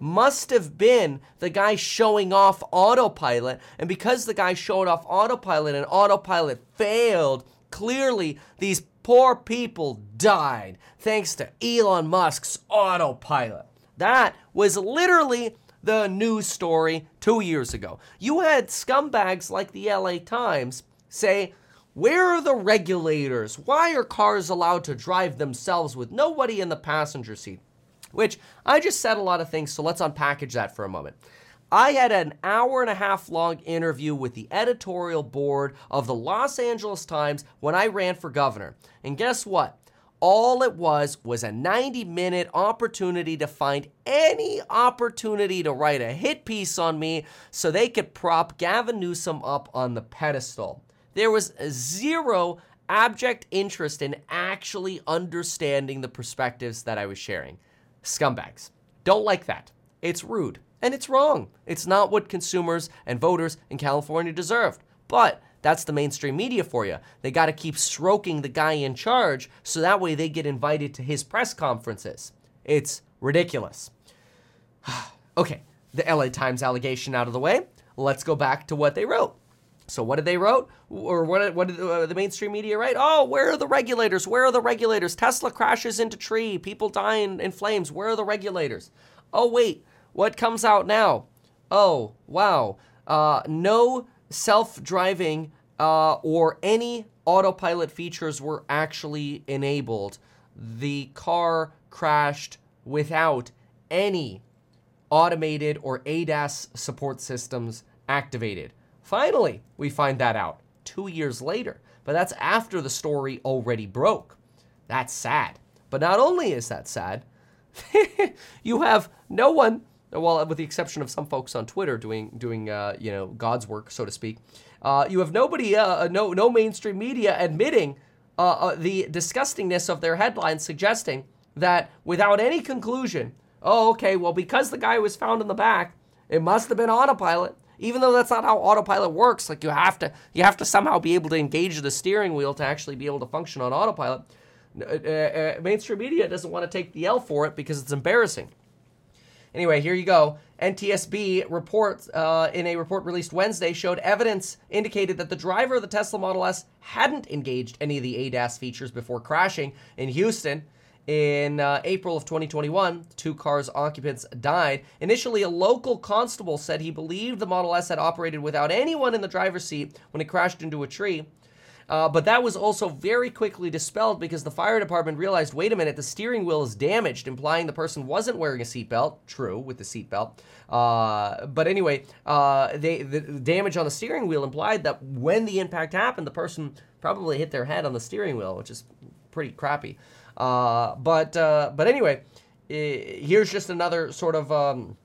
must have been the guy showing off autopilot. And because the guy showed off autopilot and autopilot failed, clearly these Poor people died thanks to Elon Musk's autopilot. That was literally the news story two years ago. You had scumbags like the LA Times say, Where are the regulators? Why are cars allowed to drive themselves with nobody in the passenger seat? Which I just said a lot of things, so let's unpackage that for a moment. I had an hour and a half long interview with the editorial board of the Los Angeles Times when I ran for governor. And guess what? All it was was a 90 minute opportunity to find any opportunity to write a hit piece on me so they could prop Gavin Newsom up on the pedestal. There was zero abject interest in actually understanding the perspectives that I was sharing. Scumbags. Don't like that. It's rude. And it's wrong. It's not what consumers and voters in California deserved. But that's the mainstream media for you. They got to keep stroking the guy in charge so that way they get invited to his press conferences. It's ridiculous. okay, the LA Times allegation out of the way. Let's go back to what they wrote. So what did they wrote, or what? What did uh, the mainstream media write? Oh, where are the regulators? Where are the regulators? Tesla crashes into tree. People die in, in flames. Where are the regulators? Oh wait, what comes out now? Oh, wow. Uh, no self driving uh, or any autopilot features were actually enabled. The car crashed without any automated or ADAS support systems activated. Finally, we find that out two years later, but that's after the story already broke. That's sad. But not only is that sad, you have no one well, with the exception of some folks on Twitter doing doing uh, you know God's work, so to speak. Uh, you have nobody, uh, uh no no mainstream media admitting uh, uh, the disgustingness of their headlines, suggesting that without any conclusion, oh okay, well because the guy was found in the back, it must have been autopilot. Even though that's not how autopilot works, like you have to you have to somehow be able to engage the steering wheel to actually be able to function on autopilot. mainstream media doesn't want to take the L for it because it's embarrassing. Anyway, here you go. NTSB reports uh, in a report released Wednesday showed evidence indicated that the driver of the Tesla Model S hadn't engaged any of the ADAS features before crashing in Houston. In uh, April of 2021, two cars' occupants died. Initially, a local constable said he believed the Model S had operated without anyone in the driver's seat when it crashed into a tree. Uh, but that was also very quickly dispelled because the fire department realized wait a minute, the steering wheel is damaged, implying the person wasn't wearing a seatbelt. True, with the seatbelt. Uh, but anyway, uh, they, the damage on the steering wheel implied that when the impact happened, the person probably hit their head on the steering wheel, which is pretty crappy. Uh, but uh, but anyway, here's just another sort of um,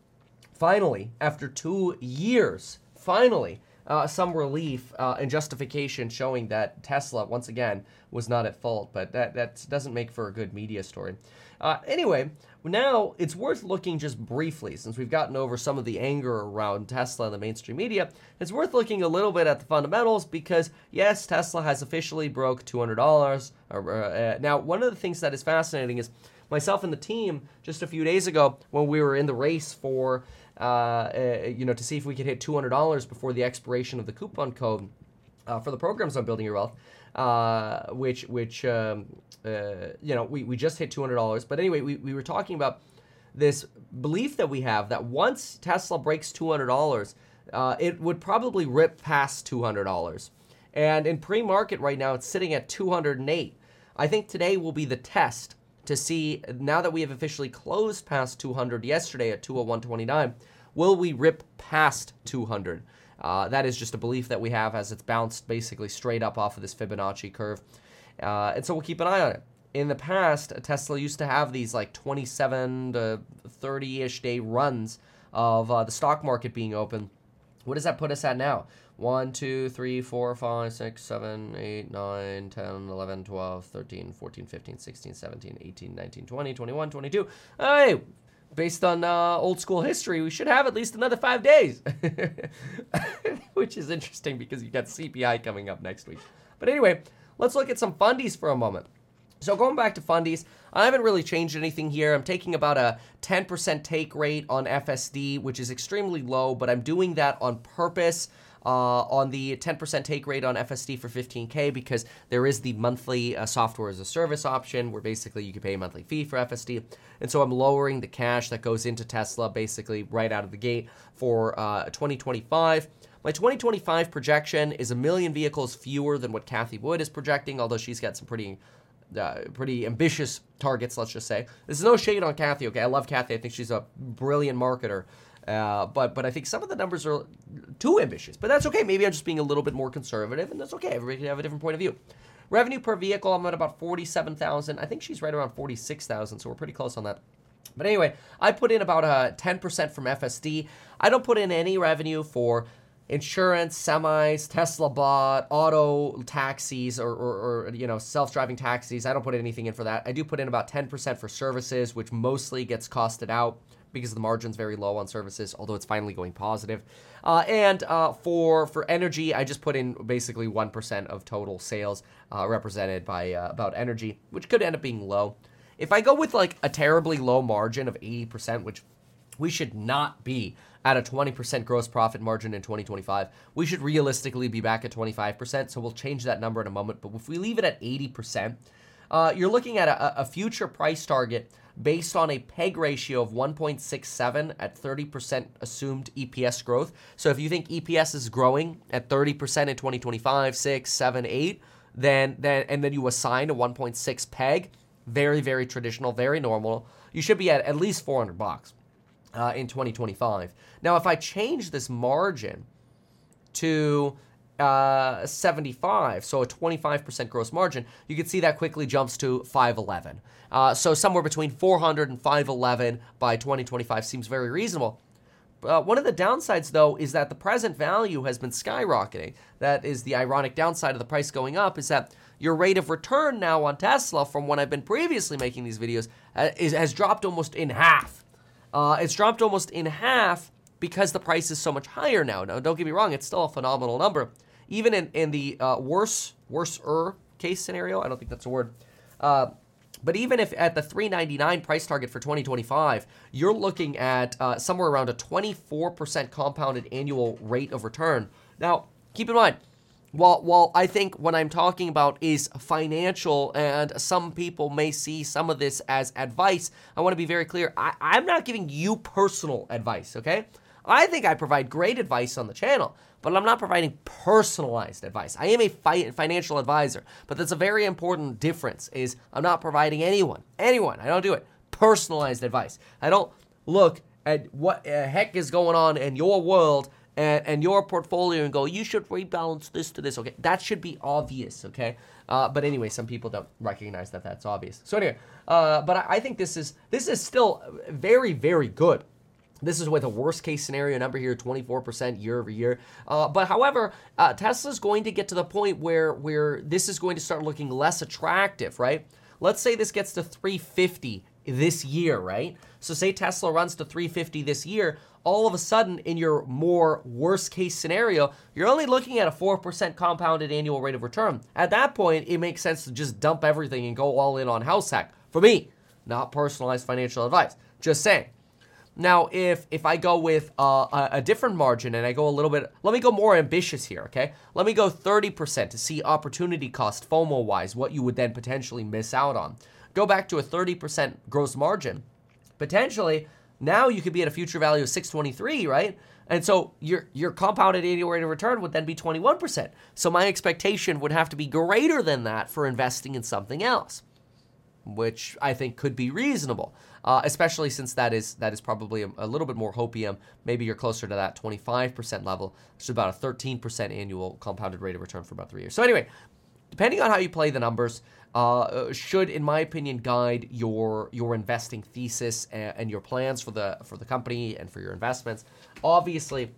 finally after two years, finally. Uh, some relief uh, and justification showing that Tesla, once again, was not at fault, but that, that doesn't make for a good media story. Uh, anyway, now it's worth looking just briefly, since we've gotten over some of the anger around Tesla in the mainstream media, it's worth looking a little bit at the fundamentals because, yes, Tesla has officially broke $200. Uh, now, one of the things that is fascinating is myself and the team just a few days ago when we were in the race for, uh, uh, you know, to see if we could hit $200 before the expiration of the coupon code uh, for the programs on Building Your Wealth, uh, which, which um, uh, you know, we, we just hit $200. But anyway, we, we were talking about this belief that we have that once Tesla breaks $200, uh, it would probably rip past $200. And in pre market right now, it's sitting at 208. I think today will be the test to see now that we have officially closed past 200 yesterday at 201.29, will we rip past 200? Uh, that is just a belief that we have as it's bounced basically straight up off of this Fibonacci curve. Uh, and so we'll keep an eye on it. In the past, Tesla used to have these like 27 to 30 ish day runs of uh, the stock market being open. What does that put us at now? 1, 2, 3, 4, 5, 6, 7, 8, 9, 10, 11, 12, 13, 14, 15, 16, 17, 18, 19, 20, 21, 22. Hey, based on uh, old school history, we should have at least another five days, which is interesting because you got CPI coming up next week. But anyway, Let's look at some fundies for a moment. So going back to fundies, I haven't really changed anything here. I'm taking about a 10% take rate on FSD, which is extremely low, but I'm doing that on purpose. Uh, on the 10% take rate on FSD for 15K because there is the monthly uh, software as a service option where basically you can pay a monthly fee for FSD. And so I'm lowering the cash that goes into Tesla basically right out of the gate for uh, 2025. My 2025 projection is a million vehicles fewer than what Cathie Wood is projecting, although she's got some pretty uh, pretty ambitious targets, let's just say. This is no shade on Cathie, okay? I love Cathie. I think she's a brilliant marketer. Uh, but but I think some of the numbers are too ambitious. But that's okay. Maybe I'm just being a little bit more conservative, and that's okay. Everybody can have a different point of view. Revenue per vehicle, I'm at about 47,000. I think she's right around 46,000, so we're pretty close on that. But anyway, I put in about uh, 10% from FSD. I don't put in any revenue for insurance, semis, Tesla bot, auto taxis, or, or, or you know self-driving taxis. I don't put anything in for that. I do put in about 10% for services, which mostly gets costed out because the margin's very low on services, although it's finally going positive. Uh, and uh, for for energy, I just put in basically 1% of total sales uh, represented by uh, about energy, which could end up being low. If I go with like a terribly low margin of 80%, which we should not be at a 20% gross profit margin in 2025. We should realistically be back at 25%, so we'll change that number in a moment. But if we leave it at 80%, uh, you're looking at a, a future price target based on a PEG ratio of 1.67 at 30% assumed EPS growth. So if you think EPS is growing at 30% in 2025, 6, 7, 8, then then and then you assign a 1.6 PEG, very very traditional, very normal. You should be at at least 400 bucks uh, in 2025. Now, if I change this margin to uh, 75, so a 25% gross margin, you can see that quickly jumps to 511. Uh, so somewhere between 400 and 511 by 2025 seems very reasonable. Uh, one of the downsides, though, is that the present value has been skyrocketing. That is the ironic downside of the price going up, is that your rate of return now on Tesla from when I've been previously making these videos uh, is, has dropped almost in half. Uh, it's dropped almost in half because the price is so much higher now. Now, don't get me wrong, it's still a phenomenal number. Even in, in the uh, worse, worse-er case scenario, I don't think that's a word. But even if at the 399 price target for 2025, you're looking at uh, somewhere around a 24% compounded annual rate of return. Now, keep in mind, while, while I think what I'm talking about is financial, and some people may see some of this as advice, I want to be very clear. I, I'm not giving you personal advice, okay? I think I provide great advice on the channel, but I'm not providing personalized advice. I am a fi- financial advisor, but that's a very important difference is I'm not providing anyone, anyone, I don't do it, personalized advice. I don't look at what the heck is going on in your world and, and your portfolio and go, you should rebalance this to this. Okay, that should be obvious. Okay, uh, but anyway, some people don't recognize that that's obvious. So anyway, uh, but I, I think this is this is still very very good. This is with a worst case scenario number here, 24% year over year. Uh, but however, uh, Tesla's going to get to the point where where this is going to start looking less attractive, right? Let's say this gets to 350 this year, right? So say Tesla runs to 350 this year, all of a sudden in your more worst case scenario, you're only looking at a 4% compounded annual rate of return. At that point, it makes sense to just dump everything and go all in on house hack. For me, not personalized financial advice. Just saying. Now, if if I go with uh, a, a, different margin and I go a little bit, let me go more ambitious here, okay? Let me go 30% to see opportunity cost FOMO wise, what you would then potentially miss out on. Go back to a 30% gross margin. Potentially, now you could be at a future value of 623, right? And so your your compounded annual rate of return would then be 21%. So my expectation would have to be greater than that for investing in something else, which I think could be reasonable, uh, especially since that is that is probably a, a, little bit more hopium. Maybe you're closer to that 25% level, which is about a 13% annual compounded rate of return for about three years. So anyway, depending on how you play the numbers, uh, should, in my opinion, guide your your investing thesis and, and, your plans for the for the company and for your investments. Obviously,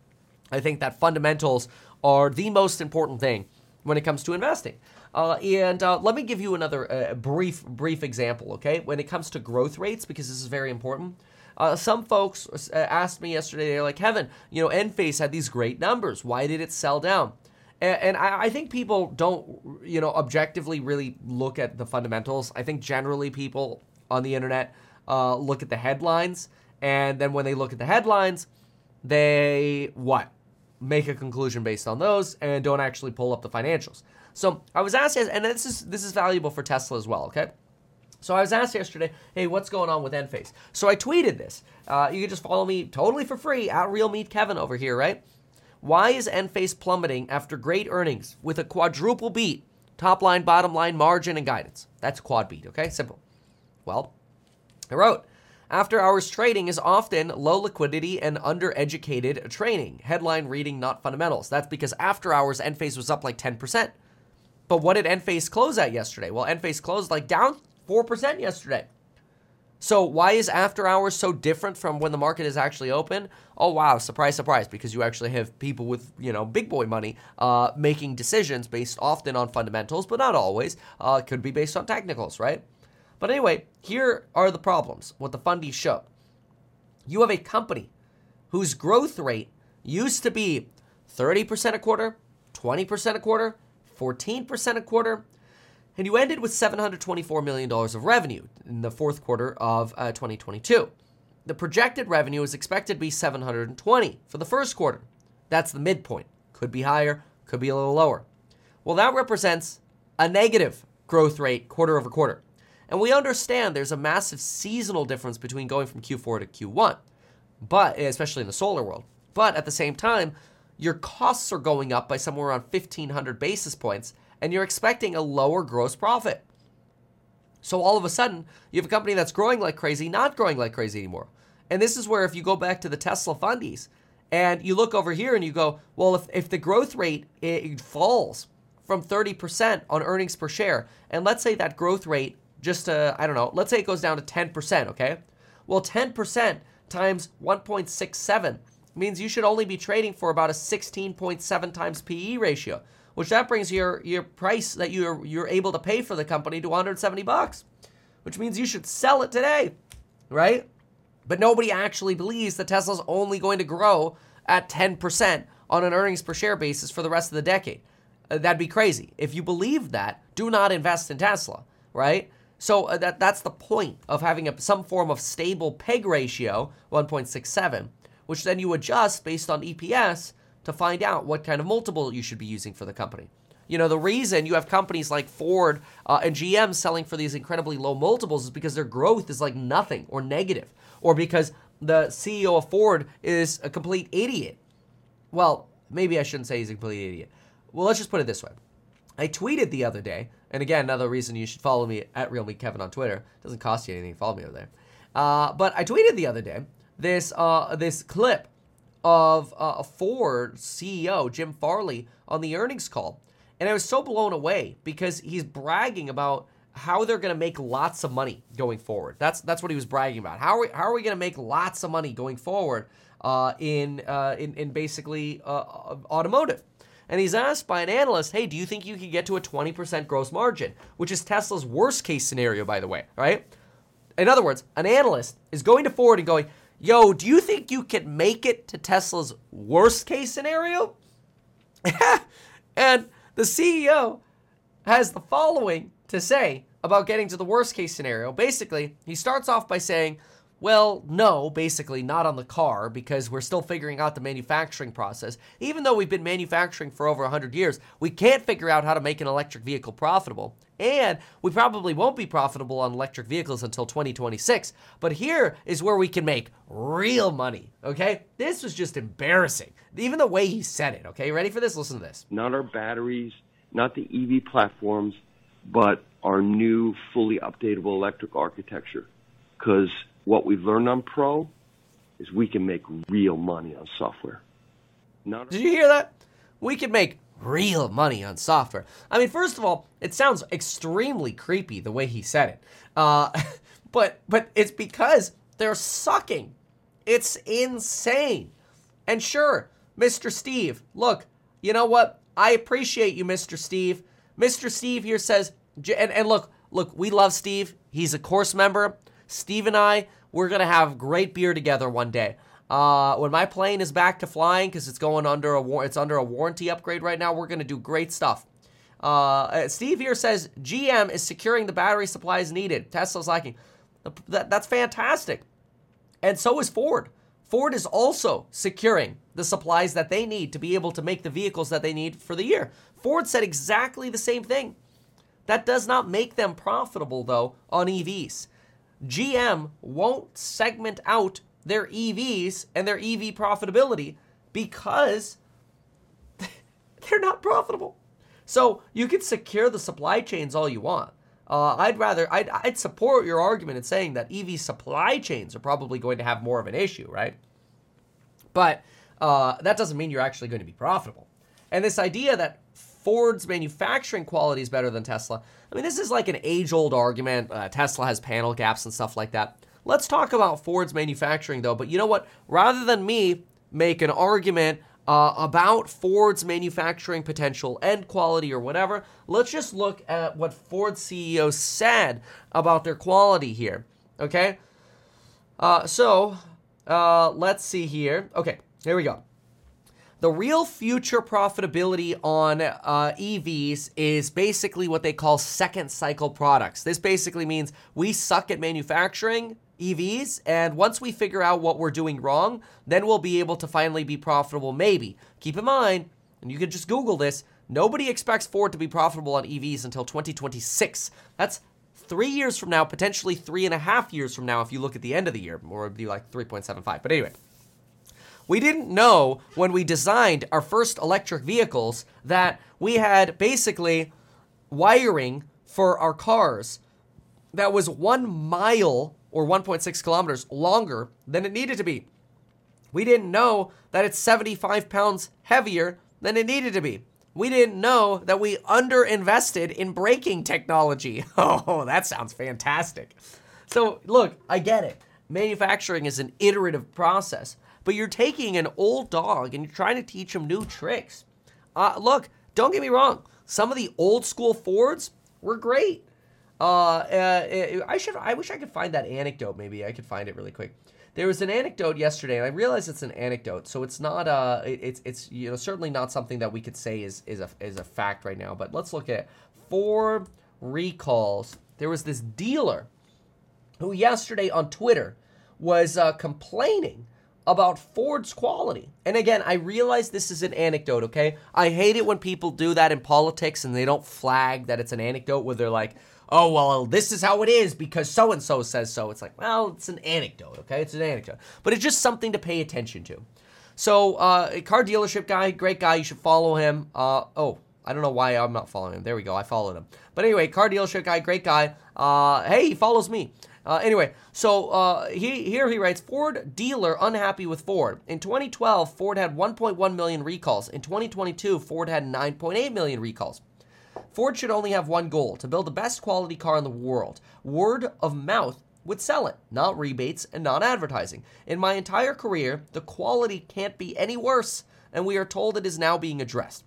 I think that fundamentals are the most important thing when it comes to investing. Uh, and uh, let me give you another uh, brief brief example. Okay, when it comes to growth rates, because this is very important. Uh, some folks uh, asked me yesterday. They're like, Kevin, you know, Enphase had these great numbers. Why did it sell down? And, I, I, think people don't, you know, objectively really look at the fundamentals. I think generally people on the internet uh, look at the headlines, and then when they look at the headlines, they what make a conclusion based on those and don't actually pull up the financials. So I was asked, and this is this is valuable for Tesla as well. Okay. So I was asked yesterday, hey, what's going on with Enphase? So I tweeted this. Uh, you can just follow me totally for free at Real Meet Kevin over here, right? Why is Enphase plummeting after great earnings with a quadruple beat? Top line, bottom line, margin, and guidance. That's quad beat, okay? Simple. Well, I wrote, after hours trading is often low liquidity and undereducated training. Headline reading, not fundamentals. That's because after hours, Enphase was up like 10%. But what did Enphase close at yesterday? Well, Enphase closed like down 4% yesterday. So why is after hours so different from when the market is actually open? Oh wow, surprise, surprise! Because you actually have people with you know big boy money uh, making decisions based often on fundamentals, but not always. Uh, could be based on technicals, right? But anyway, here are the problems. What the fundies show: you have a company whose growth rate used to be 30% a quarter, 20% a quarter, 14% a quarter, and you ended with $724 million of revenue in the fourth quarter of uh, 2022. The projected revenue is expected to be 720 for the first quarter. That's the midpoint. Could be higher, could be a little lower. Well, that represents a negative growth rate quarter over quarter. And we understand there's a massive seasonal difference between going from Q4 to Q1, but especially in the solar world. But at the same time, your costs are going up by somewhere around 1500 basis points and you're expecting a lower gross profit. So all of a sudden, you have a company that's growing like crazy, not growing like crazy anymore. And this is where if you go back to the Tesla fundies and you look over here and you go, well, if, if the growth rate it falls from 30% on earnings per share, and let's say that growth rate just, uh, I don't know, let's say it goes down to 10%, okay? Well, 10% times 1.67 means you should only be trading for about a 16.7 times PE ratio which that brings your your price that you're you're able to pay for the company to 170 bucks, which means you should sell it today, right? But nobody actually believes that Tesla's only going to grow at 10% on an earnings per share basis for the rest of the decade. Uh, that'd be crazy. If you believe that, do not invest in Tesla, right? So uh, that that's the point of having a, some form of stable peg ratio, 1.67, which then you adjust based on EPS to find out what kind of multiple you should be using for the company. You know, the reason you have companies like Ford uh, and GM selling for these incredibly low multiples is because their growth is like nothing or negative, or because the CEO of Ford is a complete idiot. Well, maybe I shouldn't say he's a complete idiot. Well, let's just put it this way. I tweeted the other day, and again, another reason you should follow me at RealMeetKevin on Twitter. It doesn't cost you anything. Follow me over there. Uh, but I tweeted the other day this uh, this clip of uh, Ford CEO Jim Farley on the earnings call, and I was so blown away because he's bragging about how they're going to make lots of money going forward. That's that's what he was bragging about. How are we, how are we going to make lots of money going forward uh, in, uh, in in basically uh, automotive? And he's asked by an analyst, "Hey, do you think you could get to a 20% gross margin, which is Tesla's worst case scenario, by the way, right?" In other words, an analyst is going to Ford and going, "Yo, do you think you can make it to Tesla's worst case scenario?" and the CEO has the following to say about getting to the worst case scenario. Basically, he starts off by saying, well, no, basically not on the car because we're still figuring out the manufacturing process. Even though we've been manufacturing for over 100 years, we can't figure out how to make an electric vehicle profitable. And we probably won't be profitable on electric vehicles until 2026. But here is where we can make real money, okay? This was just embarrassing. Even the way he said it, okay? Ready for this? Listen to this. Not our batteries, not the EV platforms, but our new fully updatable electric architecture. Because what we've learned on Pro is we can make real money on software. Not Did you hear that? We can make real money on software. I mean, first of all, it sounds extremely creepy the way he said it. Uh, but but it's because they're sucking. It's insane. And sure, Mr. Steve, look, you know what? I appreciate you, Mr. Steve. Mr. Steve here says, and, and look, look, we love Steve. He's a course member. Steve and I, we're gonna have great beer together one day. Uh, when my plane is back to flying, because it's going under a war- it's under a warranty upgrade right now, we're gonna do great stuff. Uh, uh Steve here says GM is securing the battery supplies needed. Tesla's lacking. That, that's fantastic, and so is Ford. Ford is also securing the supplies that they need to be able to make the vehicles that they need for the year. Ford said exactly the same thing. That does not make them profitable, though, on EVs. GM won't segment out their EVs and their EV profitability because they're not profitable. So you can secure the supply chains all you want. Uh, I'd rather, I'd, I'd support your argument in saying that EV supply chains are probably going to have more of an issue, right? But uh, that doesn't mean you're actually going to be profitable. And this idea that Ford's manufacturing quality is better than Tesla. I mean, this is like an age old argument. Uh, Tesla has panel gaps and stuff like that. Let's talk about Ford's manufacturing though. But you know what? Rather than me make an argument uh, about Ford's manufacturing potential and quality or whatever, let's just look at what Ford CEO said about their quality here. Okay? Uh, so, uh, let's see here. Okay, here we go. The real future profitability on uh, EVs is basically what they call second cycle products. This basically means we suck at manufacturing EVs, and once we figure out what we're doing wrong, then we'll be able to finally be profitable, maybe. Keep in mind, and you can just Google this, nobody expects Ford to be profitable on EVs until 2026. That's three years from now, potentially three and a half years from now if you look at the end of the year, or it'd be like 3.75. But anyway. We didn't know when we designed our first electric vehicles that we had basically wiring for our cars that was one mile or 1.6 kilometers longer than it needed to be. We didn't know that it's 75 pounds heavier than it needed to be. We didn't know that we underinvested in braking technology. Oh, that sounds fantastic. So, look, I get it. Manufacturing is an iterative process but you're taking an old dog and you're trying to teach him new tricks. Uh, look, don't get me wrong. Some of the old school Fords were great. Uh, uh, I should. I wish I could find that anecdote. Maybe I could find it really quick. There was an anecdote yesterday, and I realize it's an anecdote, so it's not. Uh, it's it's you know certainly not something that we could say is is a is a fact right now. But let's look at Ford recalls. There was this dealer who yesterday on Twitter was uh, complaining about Ford's quality. And again, I realize this is an anecdote, okay? I hate it when people do that in politics and they don't flag that it's an anecdote where they're like, oh, well, this is how it is because so and so says so. It's like, well, it's an anecdote, okay? It's an anecdote. But it's just something to pay attention to. So, uh, car dealership guy, great guy. You should follow him. Uh, oh, I don't know why I'm not following him. There we go. I followed him. But anyway, car dealership guy, great guy. Uh, hey, he follows me. Uh, anyway, so uh, he, here he writes Ford dealer unhappy with Ford. In 2012, Ford had 1.1 million recalls. In 2022, Ford had 9.8 million recalls. Ford should only have one goal to build the best quality car in the world. Word of mouth would sell it, not rebates and not advertising. In my entire career, the quality can't be any worse, and we are told it is now being addressed.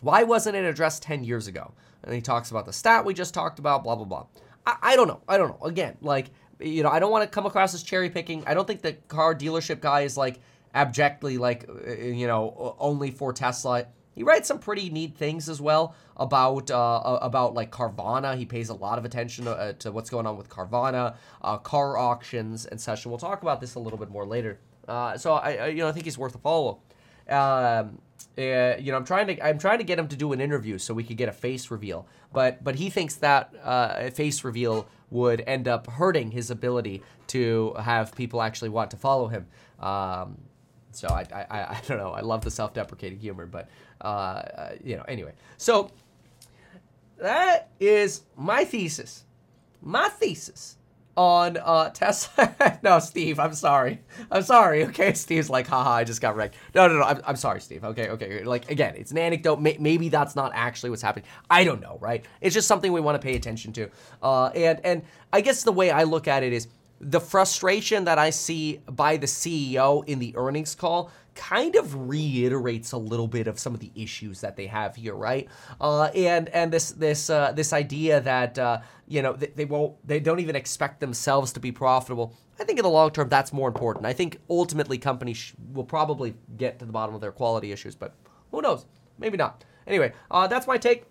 Why wasn't it addressed 10 years ago? And he talks about the stat we just talked about, blah, blah, blah. I, I don't know. I don't know. Again, like, you know, I don't want to come across as cherry picking. I don't think the car dealership guy is like abjectly like, uh, you know, only for Tesla. He writes some pretty neat things as well about uh, about like Carvana. He pays a lot of attention to, uh, to what's going on with Carvana, uh, car auctions, and such. And we'll talk about this a little bit more later. Uh, so I, I, you know, I think he's worth a follow. Um, uh, you know, I'm trying to I'm trying to get him to do an interview so we could get a face reveal. But but he thinks that uh, face reveal would end up hurting his ability to have people actually want to follow him. Um, so I, I I don't know. I love the self-deprecating humor, but uh, uh you know. Anyway, so that is my thesis. My thesis on uh, Tesla. no, Steve, I'm sorry. I'm sorry. Okay, Steve's like, haha, I just got wrecked. No, no, no. I'm, I'm sorry, Steve. Okay, okay. Like again, it's an anecdote. maybe that's not actually what's happening. I don't know, right? It's just something we want to pay attention to. Uh, and and I guess the way I look at it is the frustration that I see by the CEO in the earnings call kind of reiterates a little bit of some of the issues that they have here, right? Uh, and and this this uh, this idea that uh, you know they, they, won't they don't even expect themselves to be profitable. I think in the long term that's more important. I think ultimately companies sh- will probably get to the bottom of their quality issues, but who knows? Maybe not. Anyway, uh, that's my take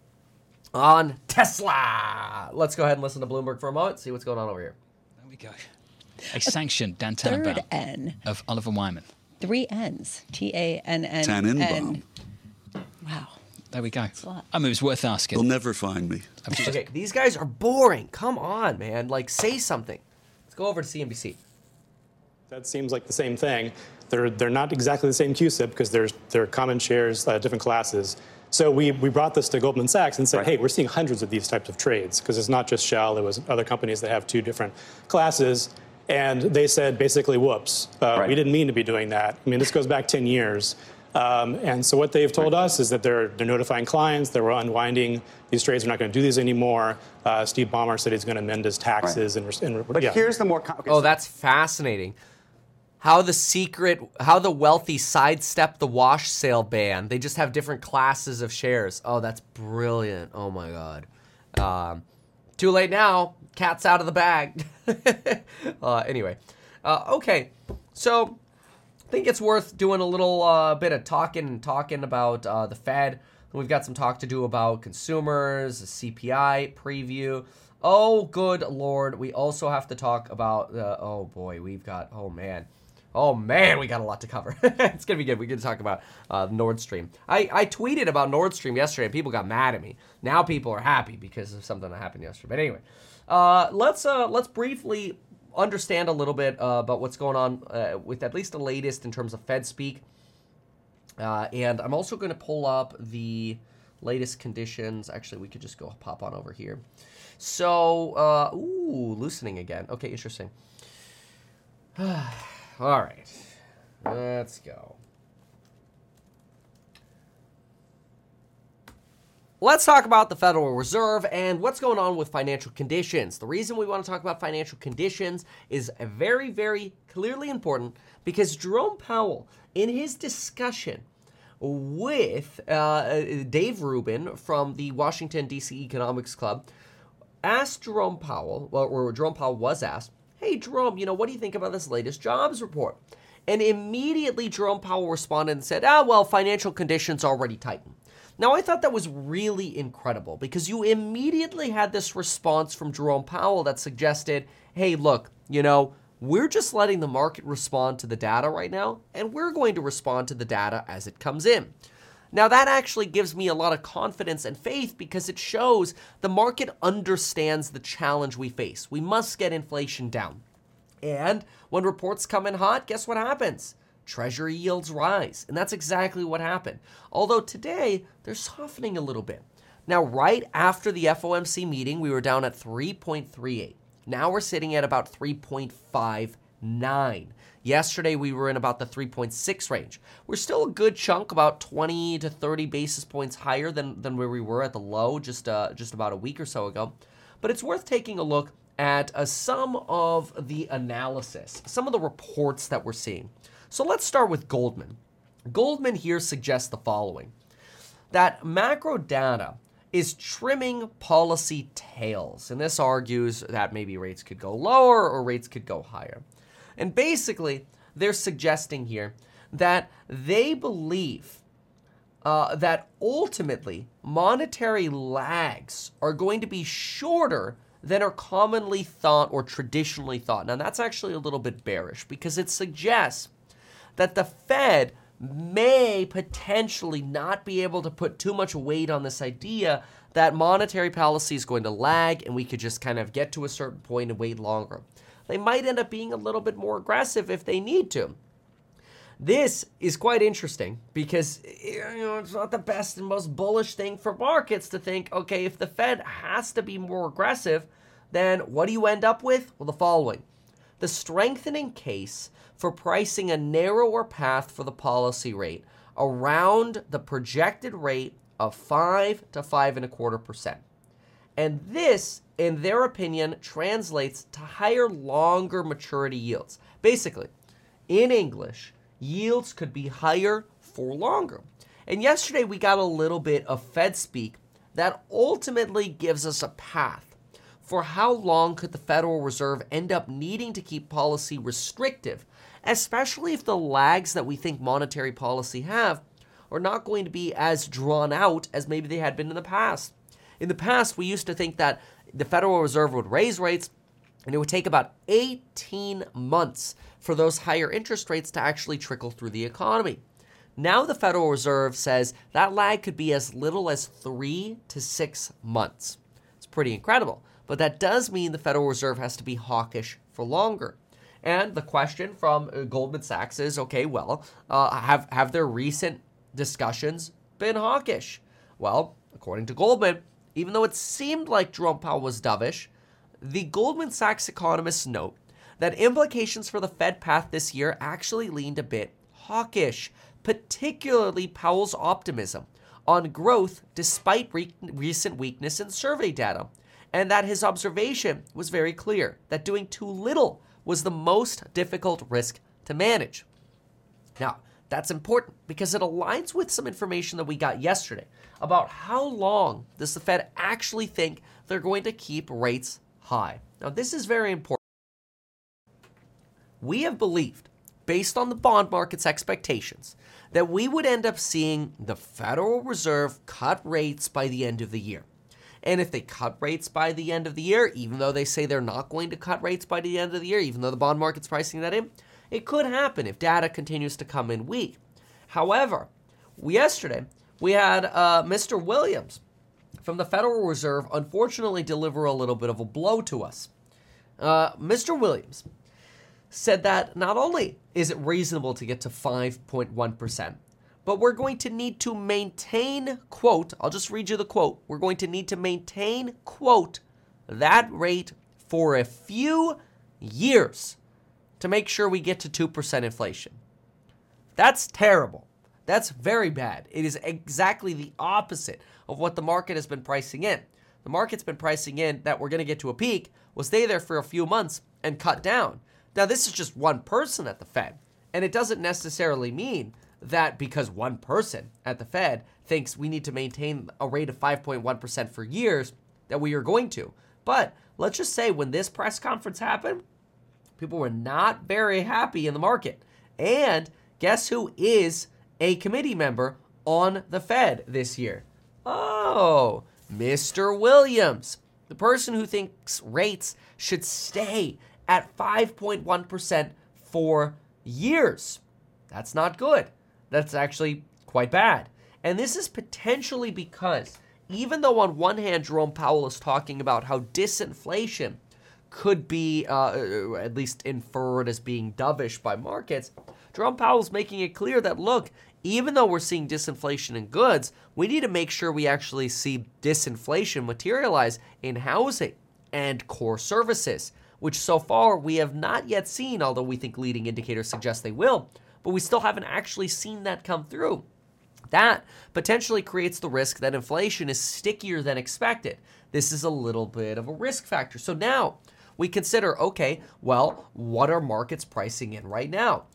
on Tesla. Let's go ahead and listen to Bloomberg for a moment. See what's going on over here. There we go. A sanctioned Dan Tannenbaum of Oliver Wyman. Three N's. T A N N. Tannenbaum. Wow. There we go. I mean, it was worth asking. You'll never find me. okay, these guys are boring. Come on, man. Like, say something. Let's go over to CNBC. That seems like the same thing. They're, they're not exactly the same CUSIP because they're, they're common shares, uh, different classes. So we, we brought this to Goldman Sachs and said, right. hey, we're seeing hundreds of these types of trades because it's not just Shell, it was other companies that have two different classes. And they said basically, whoops, uh, right. we didn't mean to be doing that. I mean, this goes back 10 years. Um, and so what they've told right. us is that they're, they're notifying clients, they're unwinding these trades, they're not going to do these anymore. Uh, Steve Ballmer said he's going to amend his taxes. Right. And, and, but yeah. here's the more. okay, oh, that's fascinating. How the secret, how the wealthy sidestep the wash sale ban. They just have different classes of shares. Oh, that's brilliant. Oh my god. Um, too late now. Cat's out of the bag. uh, anyway, uh, okay. So I think it's worth doing a little uh, bit of talking and talking about uh, the Fed. We've got some talk to do about consumers, CPI preview. Oh, good lord. We also have to talk about, uh, oh boy, we've got, oh man. Oh man, we got a lot to cover. it's gonna be good. We're gonna talk about uh, Nord Stream. I, I tweeted about Nord Stream yesterday, and people got mad at me. Now people are happy because of something that happened yesterday. But anyway, uh, let's uh, let's briefly understand a little bit uh, about what's going on uh, with at least the latest in terms of Fed speak. Uh, and I'm also going to pull up the latest conditions. Actually, we could just go pop on over here. So, ooh, loosening again. Okay, interesting. All right, let's go. Let's talk about the Federal Reserve and what's going on with financial conditions. The reason we want to talk about financial conditions is very, very clearly important because Jerome Powell, in his discussion with uh, Dave Rubin from the Washington, D.C. Economics Club, asked Jerome Powell, well, or Jerome Powell was asked, hey, Jerome, you know, what do you think about this latest jobs report? And immediately Jerome Powell responded and said, ah, well, financial conditions already tightened. Now, I thought that was really incredible because you immediately had this response from Jerome Powell that suggested, hey, look, you know, We're just letting the market respond to the data right now, and we're going to respond to the data as it comes in. Now, that actually gives me a lot of confidence and faith because it shows the market understands the challenge we face. We must get inflation down. And when reports come in hot, guess what happens? Treasury yields rise. And that's exactly what happened. Although today, they're softening a little bit. Now, right after the FOMC meeting, we were down at 3.38. Now we're sitting at about 3.59. Yesterday, we were in about the 3.6 range. We're still a good chunk, about 20 to 30 basis points higher than, than where we were at the low just, uh, just about a week or so ago. But it's worth taking a look at uh, some of the analysis, some of the reports that we're seeing. So let's start with Goldman. Goldman here suggests the following that macro data is trimming policy tails. And this argues that maybe rates could go lower or rates could go higher. And basically, they're suggesting here that they believe uh, that ultimately monetary lags are going to be shorter than are commonly thought or traditionally thought. Now, that's actually a little bit bearish because it suggests that the Fed may potentially not be able to put too much weight on this idea that monetary policy is going to lag and we could just kind of get to a certain point and wait longer. They might end up being a little bit more aggressive if they need to. This is quite interesting because you know it's not the best and most bullish thing for markets to think, okay, if the Fed has to be more aggressive, then what do you end up with? Well, the following. The strengthening case for pricing a narrower path for the policy rate around the projected rate of 5 to 5 and a quarter percent. And this, in their opinion, translates to higher, longer maturity yields. Basically, in English, yields could be higher for longer. And yesterday we got a little bit of Fed speak that ultimately gives us a path for how long could the Federal Reserve end up needing to keep policy restrictive especially if the lags that we think monetary policy have are not going to be as drawn out as maybe they had been in the past. In the past, we used to think that the Federal Reserve would raise rates and it would take about 18 months for those higher interest rates to actually trickle through the economy. Now, the Federal Reserve says that lag could be as little as three to six months. It's pretty incredible, but that does mean the Federal Reserve has to be hawkish for longer. And the question from uh, Goldman Sachs is, okay, well, uh, have have their recent discussions been hawkish? Well, according to Goldman, even though it seemed like Jerome Powell was dovish, the Goldman Sachs economists note that implications for the Fed path this year actually leaned a bit hawkish, particularly Powell's optimism on growth despite re- recent weakness in survey data, and that his observation was very clear that doing too little was the most difficult risk to manage. Now, that's important because it aligns with some information that we got yesterday about how long does the Fed actually think they're going to keep rates high. Now, this is very important. We have believed, based on the bond market's expectations, that we would end up seeing the Federal Reserve cut rates by the end of the year. And if they cut rates by the end of the year, even though they say they're not going to cut rates by the end of the year, even though the bond market's pricing that in, it could happen if data continues to come in weak. However, yesterday we had uh, Mr. Williams from the Federal Reserve unfortunately deliver a little bit of a blow to us. Uh, Mr. Williams said that not only is it reasonable to get to 5.1%, but we're going to need to maintain, quote, I'll just read you the quote. We're going to need to maintain, quote, that rate for a few years to make sure we get to 2% inflation. That's terrible. That's very bad. It is exactly the opposite of what the market has been pricing in. The market's been pricing in that we're going to get to a peak, we'll stay there for a few months, and cut down. Now, this is just one person at the Fed, and it doesn't necessarily mean that because one person at the Fed thinks we need to maintain a rate of 5.1% for years, that we are going to. But let's just say when this press conference happened, people were not very happy in the market. And guess who is a committee member on the Fed this year? Oh, Mr. Williams, the person who thinks rates should stay at 5.1% for years. That's not good. That's actually quite bad. And this is potentially because even though on one hand Jerome Powell is talking about how disinflation could be uh, at least inferred as being dovish by markets, Jerome Powell is making it clear that look, even though we're seeing disinflation in goods, we need to make sure we actually see disinflation materialize in housing and core services, which so far we have not yet seen, although we think leading indicators suggest they will, but we still haven't actually seen that come through. That potentially creates the risk that inflation is stickier than expected. This is a little bit of a risk factor. So now we consider okay, well, what are markets pricing in right now?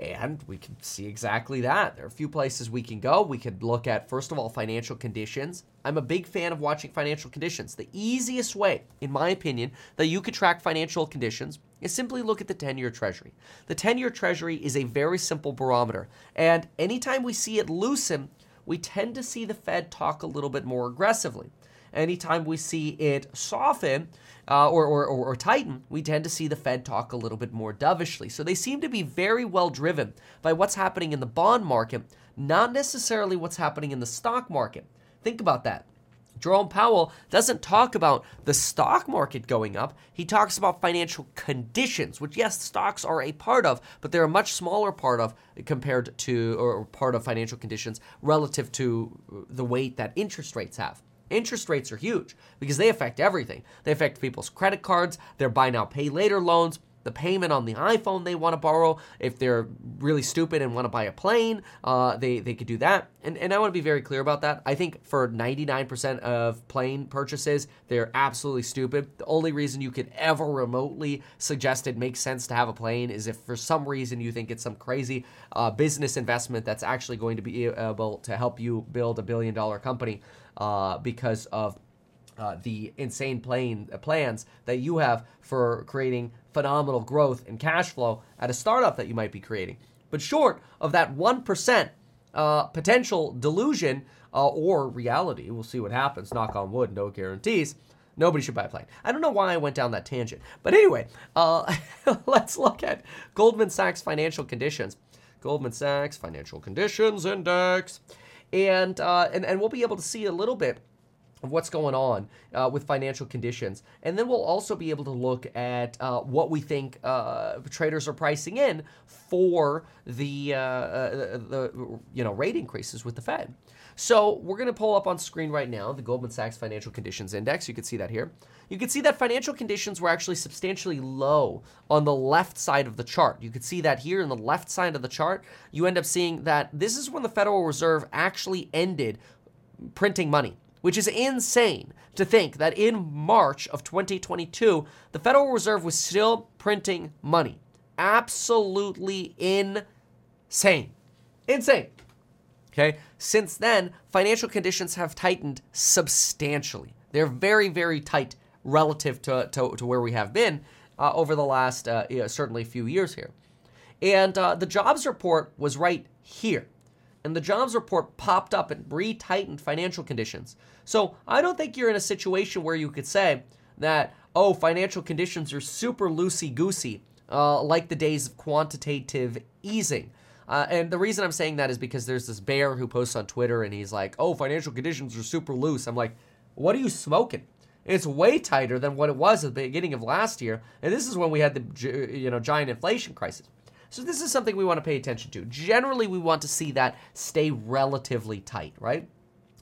And we can see exactly that. There are a few places we can go. We could look at, first of all, financial conditions. I'm a big fan of watching financial conditions. The easiest way, in my opinion, that you could track financial conditions is simply look at the 10 year treasury. The 10 year treasury is a very simple barometer. And anytime we see it loosen, we tend to see the Fed talk a little bit more aggressively. Anytime we see it soften, uh, or, or, or, or tighten, we tend to see the Fed talk a little bit more dovishly. So they seem to be very well driven by what's happening in the bond market, not necessarily what's happening in the stock market. Think about that. Jerome Powell doesn't talk about the stock market going up. He talks about financial conditions, which, yes, stocks are a part of, but they're a much smaller part of compared to, or part of financial conditions relative to uh, the weight that interest rates have. Interest rates are huge because they affect everything. They affect people's credit cards, their buy now, pay later loans, the payment on the iPhone they want to borrow. If they're really stupid and want to buy a plane, uh, they, they could do that. And, and I want to be very clear about that. I think for 99% of plane purchases, they're absolutely stupid. The only reason you could ever remotely suggest it makes sense to have a plane is if for some reason you think it's some crazy uh, business investment that's actually going to be able to help you build a billion dollar company uh, because of uh, the insane plane, uh, plans that you have for creating phenomenal growth and cash flow at a startup that you might be creating. But short of that 1% uh, potential delusion uh, or reality, we'll see what happens, knock on wood, no guarantees. Nobody should buy a plane. I don't know why I went down that tangent. But anyway, uh, let's look at Goldman Sachs financial conditions. Goldman Sachs financial conditions index and uh, and and we'll be able to see a little bit of what's going on uh, with financial conditions. And then we'll also be able to look at uh, what we think uh, traders are pricing in for the, uh, uh, the you know rate increases with the Fed. So we're going to pull up on screen right now the Goldman Sachs Financial Conditions Index. You can see that here. You can see that financial conditions were actually substantially low on the left side of the chart. You can see that here in the left side of the chart. You end up seeing that this is when the Federal Reserve actually ended printing money which is insane to think that in March of 2022, the Federal Reserve was still printing money. Absolutely insane. Insane. Okay? Since then, financial conditions have tightened substantially. They're very, very tight relative to, to, to where we have been uh, over the last uh, you know, certainly few years here. And uh, the jobs report was right here. And the jobs report popped up and re tightened financial conditions. So I don't think you're in a situation where you could say that, oh, financial conditions are super loosey goosey, uh, like the days of quantitative easing. Uh, and the reason I'm saying that is because there's this bear who posts on Twitter and he's like, oh, financial conditions are super loose. I'm like, what are you smoking? It's way tighter than what it was at the beginning of last year. And this is when we had the you know giant inflation crisis. So this is something we want to pay attention to. Generally, we want to see that stay relatively tight, right?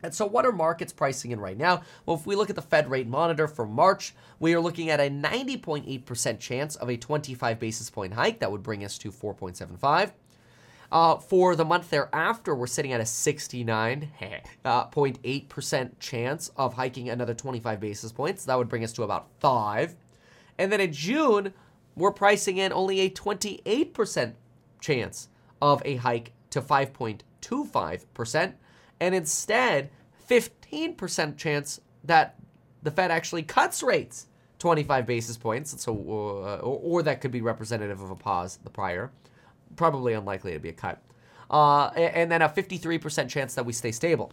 And so, what are markets pricing in right now? Well, if we look at the Fed rate monitor for March, we are looking at a 90.8% chance of a 25 basis point hike. That would bring us to 4.75. Uh, for the month thereafter, we're sitting at a 69.8% uh, chance of hiking another 25 basis points. That would bring us to about 5. And then in June, we're pricing in only a 28% chance of a hike to 5.25%, and instead, 15% chance that the Fed actually cuts rates 25 basis points, so uh, or, or that could be representative of a pause the prior probably unlikely to be a cut. Uh, and then a 53% chance that we stay stable.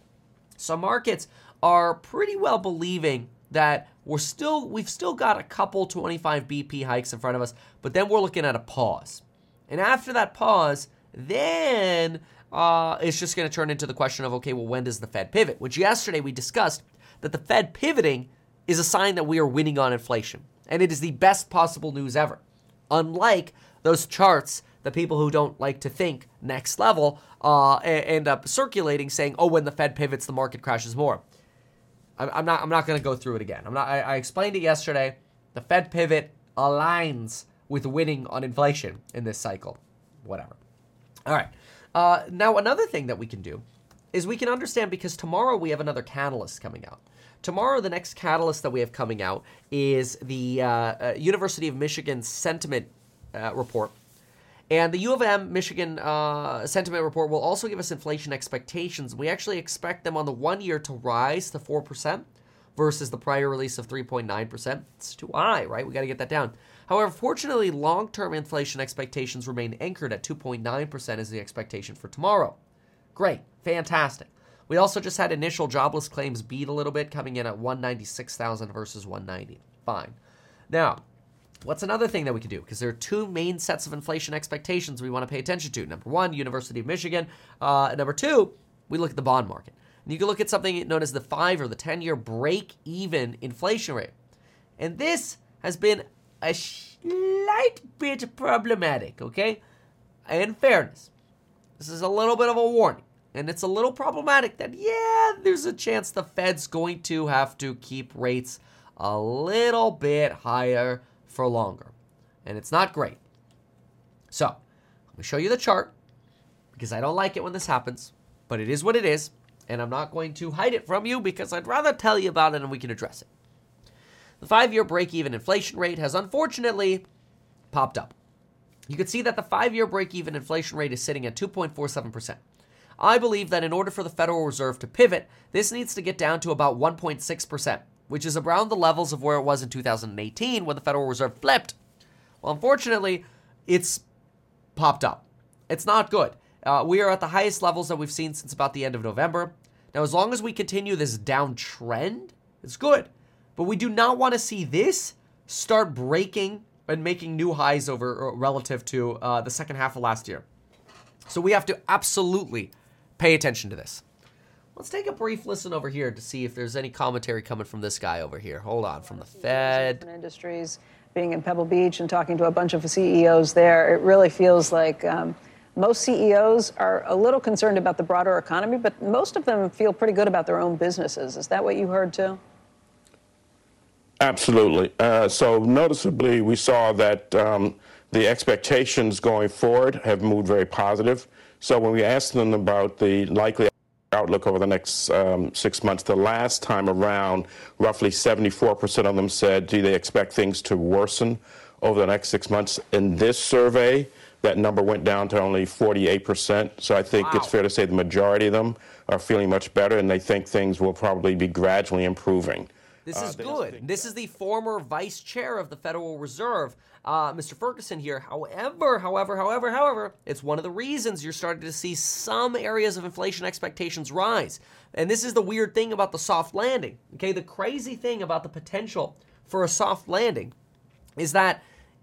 So markets are pretty well believing that we're still we've still got a couple 25 BP hikes in front of us, but then we're looking at a pause. And after that pause, then uh, it's just going to turn into the question of okay, well, when does the Fed pivot? Which yesterday we discussed that the Fed pivoting is a sign that we are winning on inflation, and it is the best possible news ever. Unlike those charts the people who don't like to think next level uh, end up circulating saying, "Oh, when the Fed pivots, the market crashes more." I'm not. I'm not going to go through it again. I'm not. I, I explained it yesterday. The Fed pivot aligns with winning on inflation in this cycle. Whatever. All right. Uh, now another thing that we can do is we can understand because tomorrow we have another catalyst coming out. Tomorrow, the next catalyst that we have coming out is the uh, uh, University of Michigan sentiment uh, report and the U of M Michigan uh, sentiment report will also give us inflation expectations. We actually expect them on the one year to rise to 4% versus the prior release of 3.9%. It's too high, right? We got to get that down. However, fortunately, long term inflation expectations remain anchored at 2.9% as the expectation for tomorrow. Great, fantastic. We also just had initial jobless claims beat a little bit, coming in at 196,000 versus 190. Fine. Now, What's another thing that we can do? Because there are two main sets of inflation expectations we want to pay attention to. Number one, University of Michigan. Uh, number two, we look at the bond market. And you can look at something known as the five or the 10 year break even inflation rate. And this has been a slight bit problematic, okay? In fairness, this is a little bit of a warning. And it's a little problematic that, yeah, there's a chance the Fed's going to have to keep rates a little bit higher for longer. And it's not great. So, let me show you the chart because I don't like it when this happens, but it is what it is. And I'm not going to hide it from you because I'd rather tell you about it and we can address it. The five year break even inflation rate has unfortunately popped up. You can see that the five year break even inflation rate is sitting at 2.47%. I believe that in order for the Federal Reserve to pivot, this needs to get down to about 1.6% which is around the levels of where it was in 2018 when the Federal Reserve flipped. Well, unfortunately, it's popped up. It's not good. Uh, we are at the highest levels that we've seen since about the end of November. Now, as long as we continue this downtrend, it's good. But we do not want to see this start breaking and making new highs over uh, relative to uh, the second half of last year. So we have to absolutely pay attention to this. Let's take a brief listen over here to see if there's any commentary coming from this guy over here. Hold on, from the Fed. Industries, being in Pebble Beach and talking to a bunch of CEOs there, it really feels like um, most CEOs are a little concerned about the broader economy, but most of them feel pretty good about their own businesses. Is that what you heard too? Absolutely. Uh, so noticeably, we saw that um, the expectations going forward have moved very positive. So when we asked them about the likely outlook over the next um, six months. The last time around, roughly 74% of them said, do they expect things to worsen over the next six months? In this survey, that number went down to only 48%. So I think wow. it's fair to say the majority of them are feeling much better and they think things will probably be gradually improving. This uh, is uh, good. This is the former vice chair of the Federal Reserve uh, Mr. Ferguson here. However, however, however, however, it's one of the reasons you're starting to see some areas of inflation expectations rise. And this is the weird thing about the soft landing. Okay, the crazy thing about the potential for a soft landing is that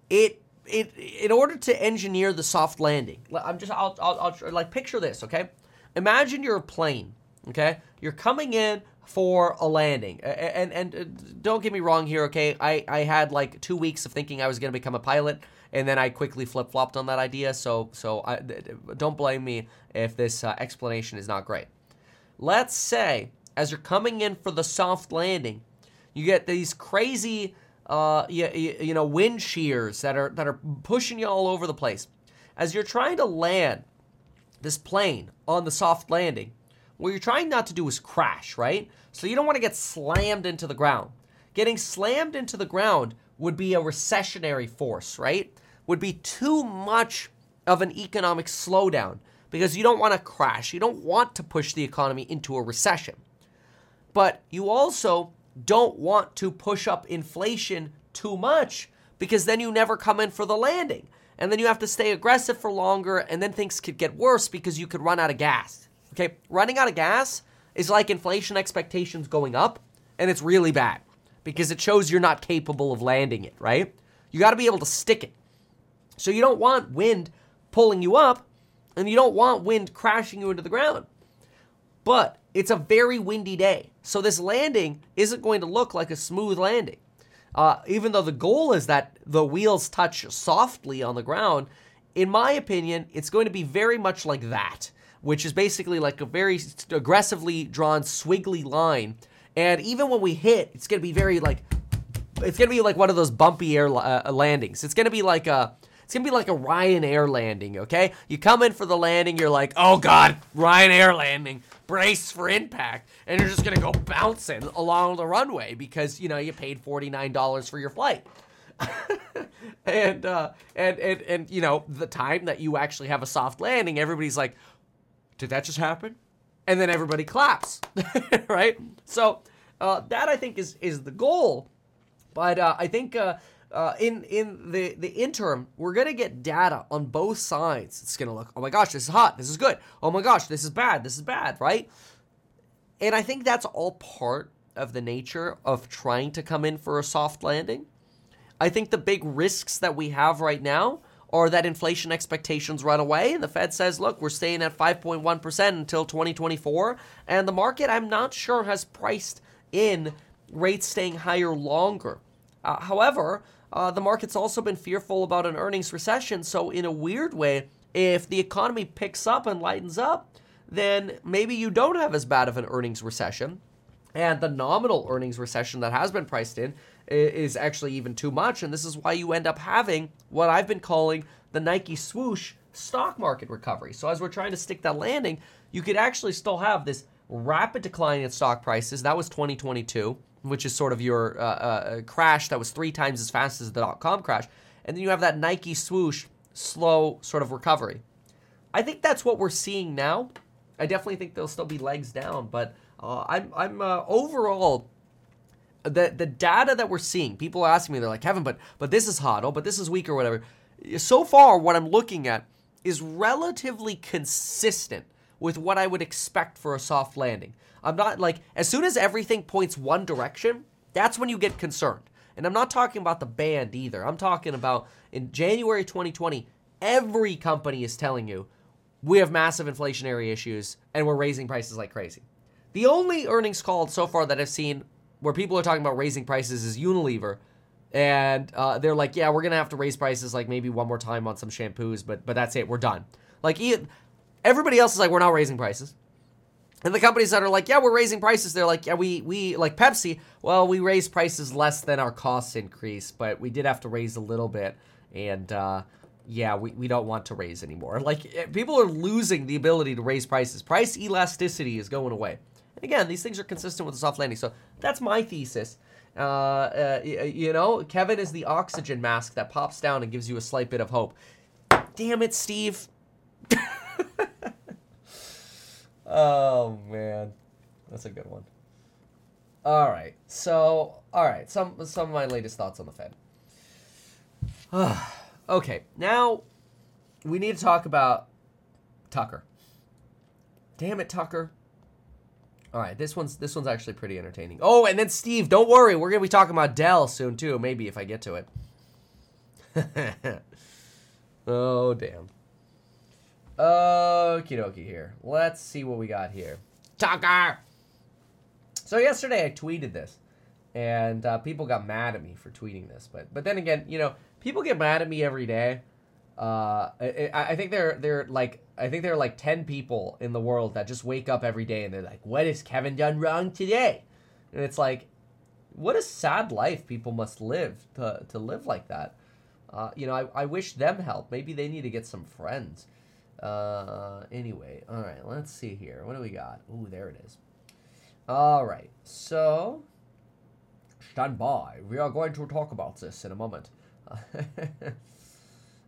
it it in order to engineer the soft landing. I'm just I'll, I'll, I'll like picture this. Okay, imagine you're a plane. Okay, you're coming in for a landing. And, and, and uh, don't get me wrong here, okay? I, I had like two weeks of thinking I was going to become a pilot, and then I quickly flip flopped on that idea. So so I, don't blame me if this uh, explanation is not great. Let's say as you're coming in for the soft landing, you get these crazy uh, you, you know wind shears that are that are pushing you all over the place. As you're trying to land this plane on the soft landing, what you're trying not to do is crash, right? So you don't want to get slammed into the ground. Getting slammed into the ground would be a recessionary force, right? Would be too much of an economic slowdown because you don't want to crash. You don't want to push the economy into a recession. But you also don't want to push up inflation too much because then you never come in for the landing. And then you have to stay aggressive for longer, and then things could get worse because you could run out of gas. Okay, running out of gas is like inflation expectations going up, and it's really bad because it shows you're not capable of landing it, right? You got to be able to stick it. So you don't want wind pulling you up and you don't want wind crashing you into the ground. But it's a very windy day. So this landing isn't going to look like a smooth landing. Uh, even though the goal is that the wheels touch softly on the ground, in my opinion, it's going to be very much like that, which is basically like a very aggressively drawn swiggly line. And even when we hit, it's to be very like, it's to be like one of those bumpy air uh, landings. It's to be like a, it's gonna be like a Ryanair landing, okay? You come in for the landing, you're like, oh god, Ryanair landing, brace for impact, and you're just gonna go bouncing along the runway because you know you paid forty nine dollars for your flight. and uh, and and and you know the time that you actually have a soft landing, everybody's like, "Did that just happen?" And then everybody claps, right? So uh, that I think is is the goal, but uh, I think uh, uh, in in the the interim, we're gonna get data on both sides. It's gonna look, oh my gosh, this is hot, this is good. Oh my gosh, this is bad, this is bad, right? And I think that's all part of the nature of trying to come in for a soft landing. I think the big risks that we have right now are that inflation expectations run away and the Fed says, look, we're staying at 5.1% until 2024. And the market, I'm not sure, has priced in rates staying higher longer. Uh, however, uh, the market's also been fearful about an earnings recession. So, in a weird way, if the economy picks up and lightens up, then maybe you don't have as bad of an earnings recession. And the nominal earnings recession that has been priced in is actually even too much. And this is why you end up having what I've been calling the Nike swoosh stock market recovery. So, as we're trying to stick that landing, you could actually still have this rapid decline in stock prices. That was 2022 which is sort of your uh, uh, crash that was three times as fast as the dot com crash. And then you have that Nike swoosh, slow sort of recovery. I think that's what we're seeing now. I definitely think there'll still be legs down, but uh, I'm, I'm uh, overall the the data that we're seeing. People are asking me, they're like, Kevin, but but this is hot, oh, but this is weak or whatever. So far, what I'm looking at is relatively consistent with what I would expect for a soft landing. I'm not like, as soon as everything points one direction, that's when you get concerned. And I'm not talking about the band either. I'm talking about in January 2020, every company is telling you we have massive inflationary issues and we're raising prices like crazy. The only earnings call so far that I've seen where people are talking about raising prices is Unilever. And uh, they're like, yeah, we're to have to raise prices like maybe one more time on some shampoos, but but that's it. We're done. Like, everybody else is like, we're not raising prices. And the companies that are like, yeah, we're raising prices, they're like, yeah, we we like Pepsi. Well, we raised prices less than our costs increase, but we did have to raise a little bit, and uh, yeah, we, we don't want to raise anymore. Like eh, people are losing the ability to raise prices. Price elasticity is going away. And again, these things are consistent with the soft landing. So that's my thesis. Uh, uh, you know, Kevin is the oxygen mask that pops down and gives you a slight bit of hope. Damn it, Steve. Oh man, that's a good one. All right, so all right, some some of my latest thoughts on the Fed. okay, now we need to talk about Tucker. Damn it, Tucker. All right, this one's this one's actually pretty entertaining. Oh, and then Steve, don't worry, we're gonna be talking about Dell soon too. Maybe if I get to it. oh damn. Okie dokie here. Let's see what we got here. Tucker! So yesterday I tweeted this, and uh, people got mad at me for tweeting this. But but then again, you know, people get mad at me every day. Uh, I, I think they're they're like I think there are like ten people in the world that just wake up every day and they're like, "What has Kevin done wrong today?" And it's like, what a sad life people must live to to live like that. Uh, you know, I, I wish them help. Maybe they need to get some friends. Uh, anyway, all right, let's see here. What do we got? Ooh, there it is. All right, so stand by. We are going to talk about this in a moment.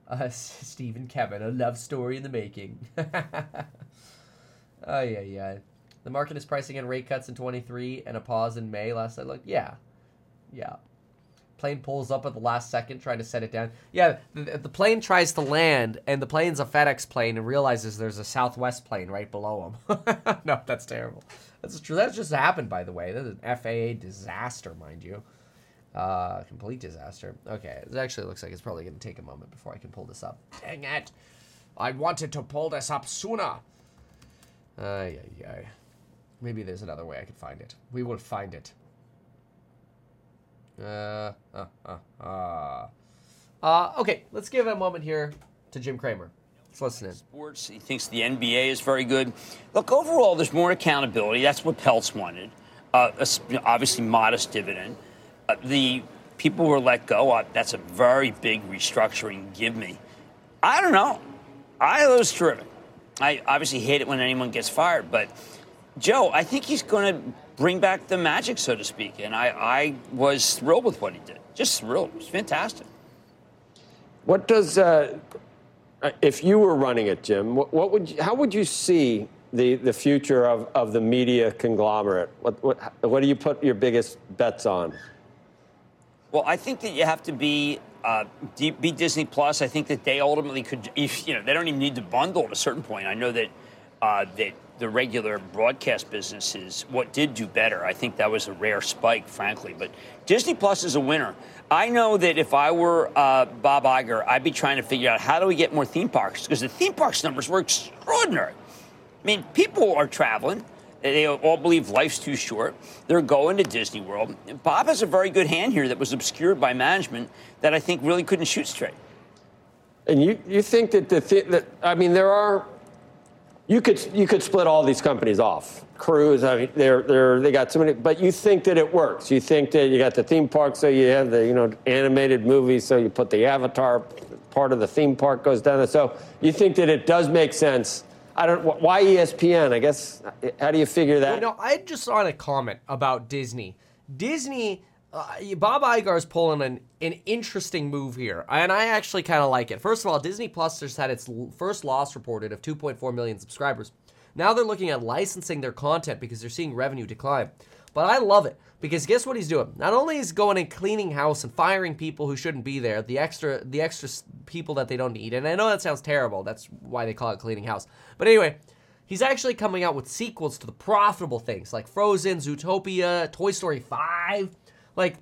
uh, Steve and Kevin, a love story in the making. oh, yeah, yeah. The market is pricing in rate cuts in 23 and a pause in May. Last I looked, yeah. Yeah plane pulls up at the last second trying to set it down. Yeah, the, the, plane tries to land, and the plane's a FedEx plane and realizes there's a Southwest plane right below him. no, that's terrible. That's true. That's just happened, by the way. That's an FAA disaster, mind you. Uh, complete disaster. Okay, it actually looks like it's probably going to take a moment before I can pull this up. Dang it! I wanted to pull this up sooner. Ay, ay, ay. Maybe there's another way I can find it. We will find it. Uh, uh, uh, uh. Uh, okay, let's give a moment here to Jim Cramer. Let's listen in. Sports. He thinks the NBA is very good. Look, overall, there's more accountability. That's what Peltz wanted. Uh, obviously, modest dividend. Uh, the people were let go. Uh, that's a very big restructuring. Give me. I don't know. I was terrific. I obviously hate it when anyone gets fired, but Joe, I think he's going to bring back the magic, so to speak. And I, I was thrilled with what he did. Just thrilled. It was fantastic. What does, uh, if you were running it, Jim, what, what, would you, how would you see the, the future of, of the media conglomerate? What, what, what do you put your biggest bets on? Well, I think that you have to be uh, be Disney Plus. I think that they ultimately could, you know, they don't even need to bundle at a certain point. I know that uh, that the regular broadcast business is what did do better. I think that was a rare spike, frankly. But Disney Plus is a winner. I know that if I were uh, Bob Iger, I'd be trying to figure out how do we get more theme parks because the theme parks numbers were extraordinary. I mean, people are traveling. They all believe life's too short. They're going to Disney World. Bob has a very good hand here that was obscured by management that I think really couldn't shoot straight. And you, you think that the th- that I mean there are you could you could split all these companies off. Cruise, I mean, they're they're they got so many, but you think that it works. You think that you got the theme park, so you have the you know animated movies, so you put the Avatar part of the theme park goes down there. So you think that it does make sense I don't. Why ESPN? I guess. How do you figure that? You know, I just saw a comment about Disney. Disney. Uh, Bob Iger is pulling an, an interesting move here, and I actually kind of like it. First of all, Disney Plus just had its first loss reported of 2.4 million subscribers. Now they're looking at licensing their content because they're seeing revenue decline. But I love it because guess what he's doing? Not only is going and cleaning house and firing people who shouldn't be there, the extra the extra people that they don't need. And I know that sounds terrible. That's why they call it cleaning house. But anyway, he's actually coming out with sequels to the profitable things like Frozen, Zootopia, Toy Story 5. Like,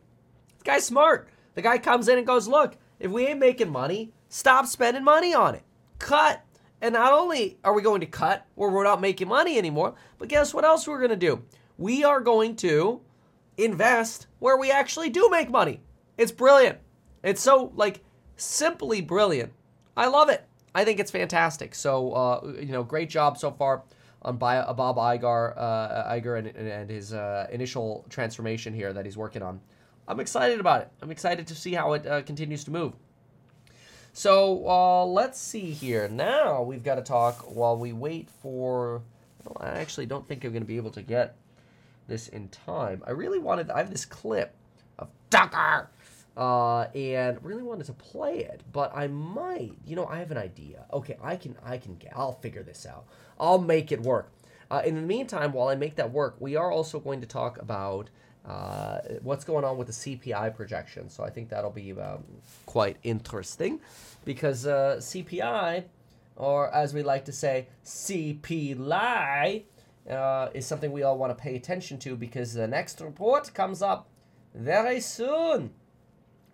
the guy's smart. The guy comes in and goes, "Look, if we ain't making money, stop spending money on it. Cut." And not only are we going to cut where we're not making money anymore, but guess what else we're going to do? We are going to invest where we actually do make money. It's brilliant. It's so like simply brilliant. I love it. I think it's fantastic. So uh, you know, great job so far on Bob Iger, uh, Iger and, and his uh, initial transformation here that he's working on. I'm excited about it. I'm excited to see how it uh, continues to move. So uh, let's see here. Now we've got to talk while we wait for. Well, I actually don't think I'm going to be able to get this in time. I really wanted, I have this clip of Tucker, uh, and really wanted to play it, but I might, you know, I have an idea. Okay, I can, I can get, I'll figure this out. I'll make it work. Uh, in the meantime, while I make that work, we are also going to talk about uh, what's going on with the CPI projection. So I think that'll be um, quite interesting because uh, CPI, or as we like to say, CP lie, uh, is something we all want to pay attention to because the next report comes up very soon.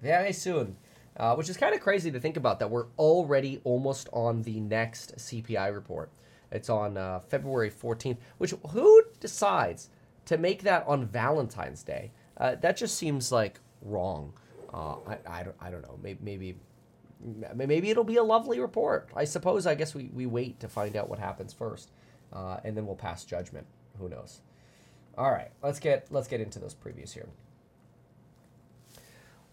Very soon. Uh, which is kind of crazy to think about that we're already almost on the next CPI report. It's on uh, February 14th, which who decides to make that on Valentine's Day? Uh, that just seems like wrong. Uh, I, I, don't, I don't know. Maybe, maybe maybe it'll be a lovely report. I suppose I guess we, we wait to find out what happens first uh, and then we'll pass judgment. Who knows? All right, let's get let's get into those previews here.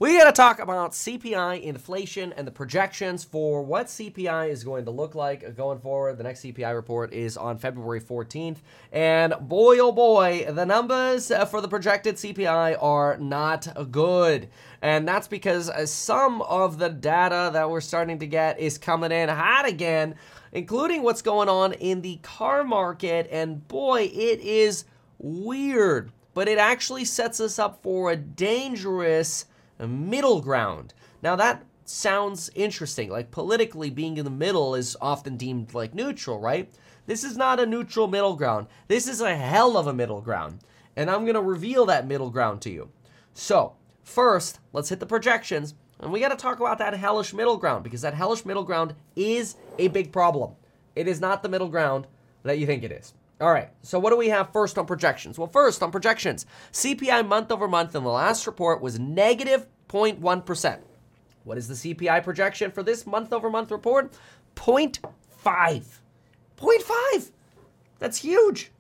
We got to talk about CPI inflation and the projections for what CPI is going to look like going forward. The next CPI report is on February 14th. And boy, oh boy, the numbers for the projected CPI are not good. And that's because some of the data that we're starting to get is coming in hot again including what's going on in the car market. And boy, it is weird, but it actually sets us up for a dangerous middle ground. Now, that sounds interesting. Like politically, being in the middle is often deemed like neutral, right? This is not a neutral middle ground. This is a hell of a middle ground. And I'm going to reveal that middle ground to you. So, First, let's hit the projections, and we got to talk about that hellish middle ground because that hellish middle ground is a big problem. It is not the middle ground that you think it is. All right, so what do we have first on projections? Well, first on projections, CPI month over month in the last report was negative 0.1. What is the CPI projection for this month over month report? 0.5. 0.5. That's huge.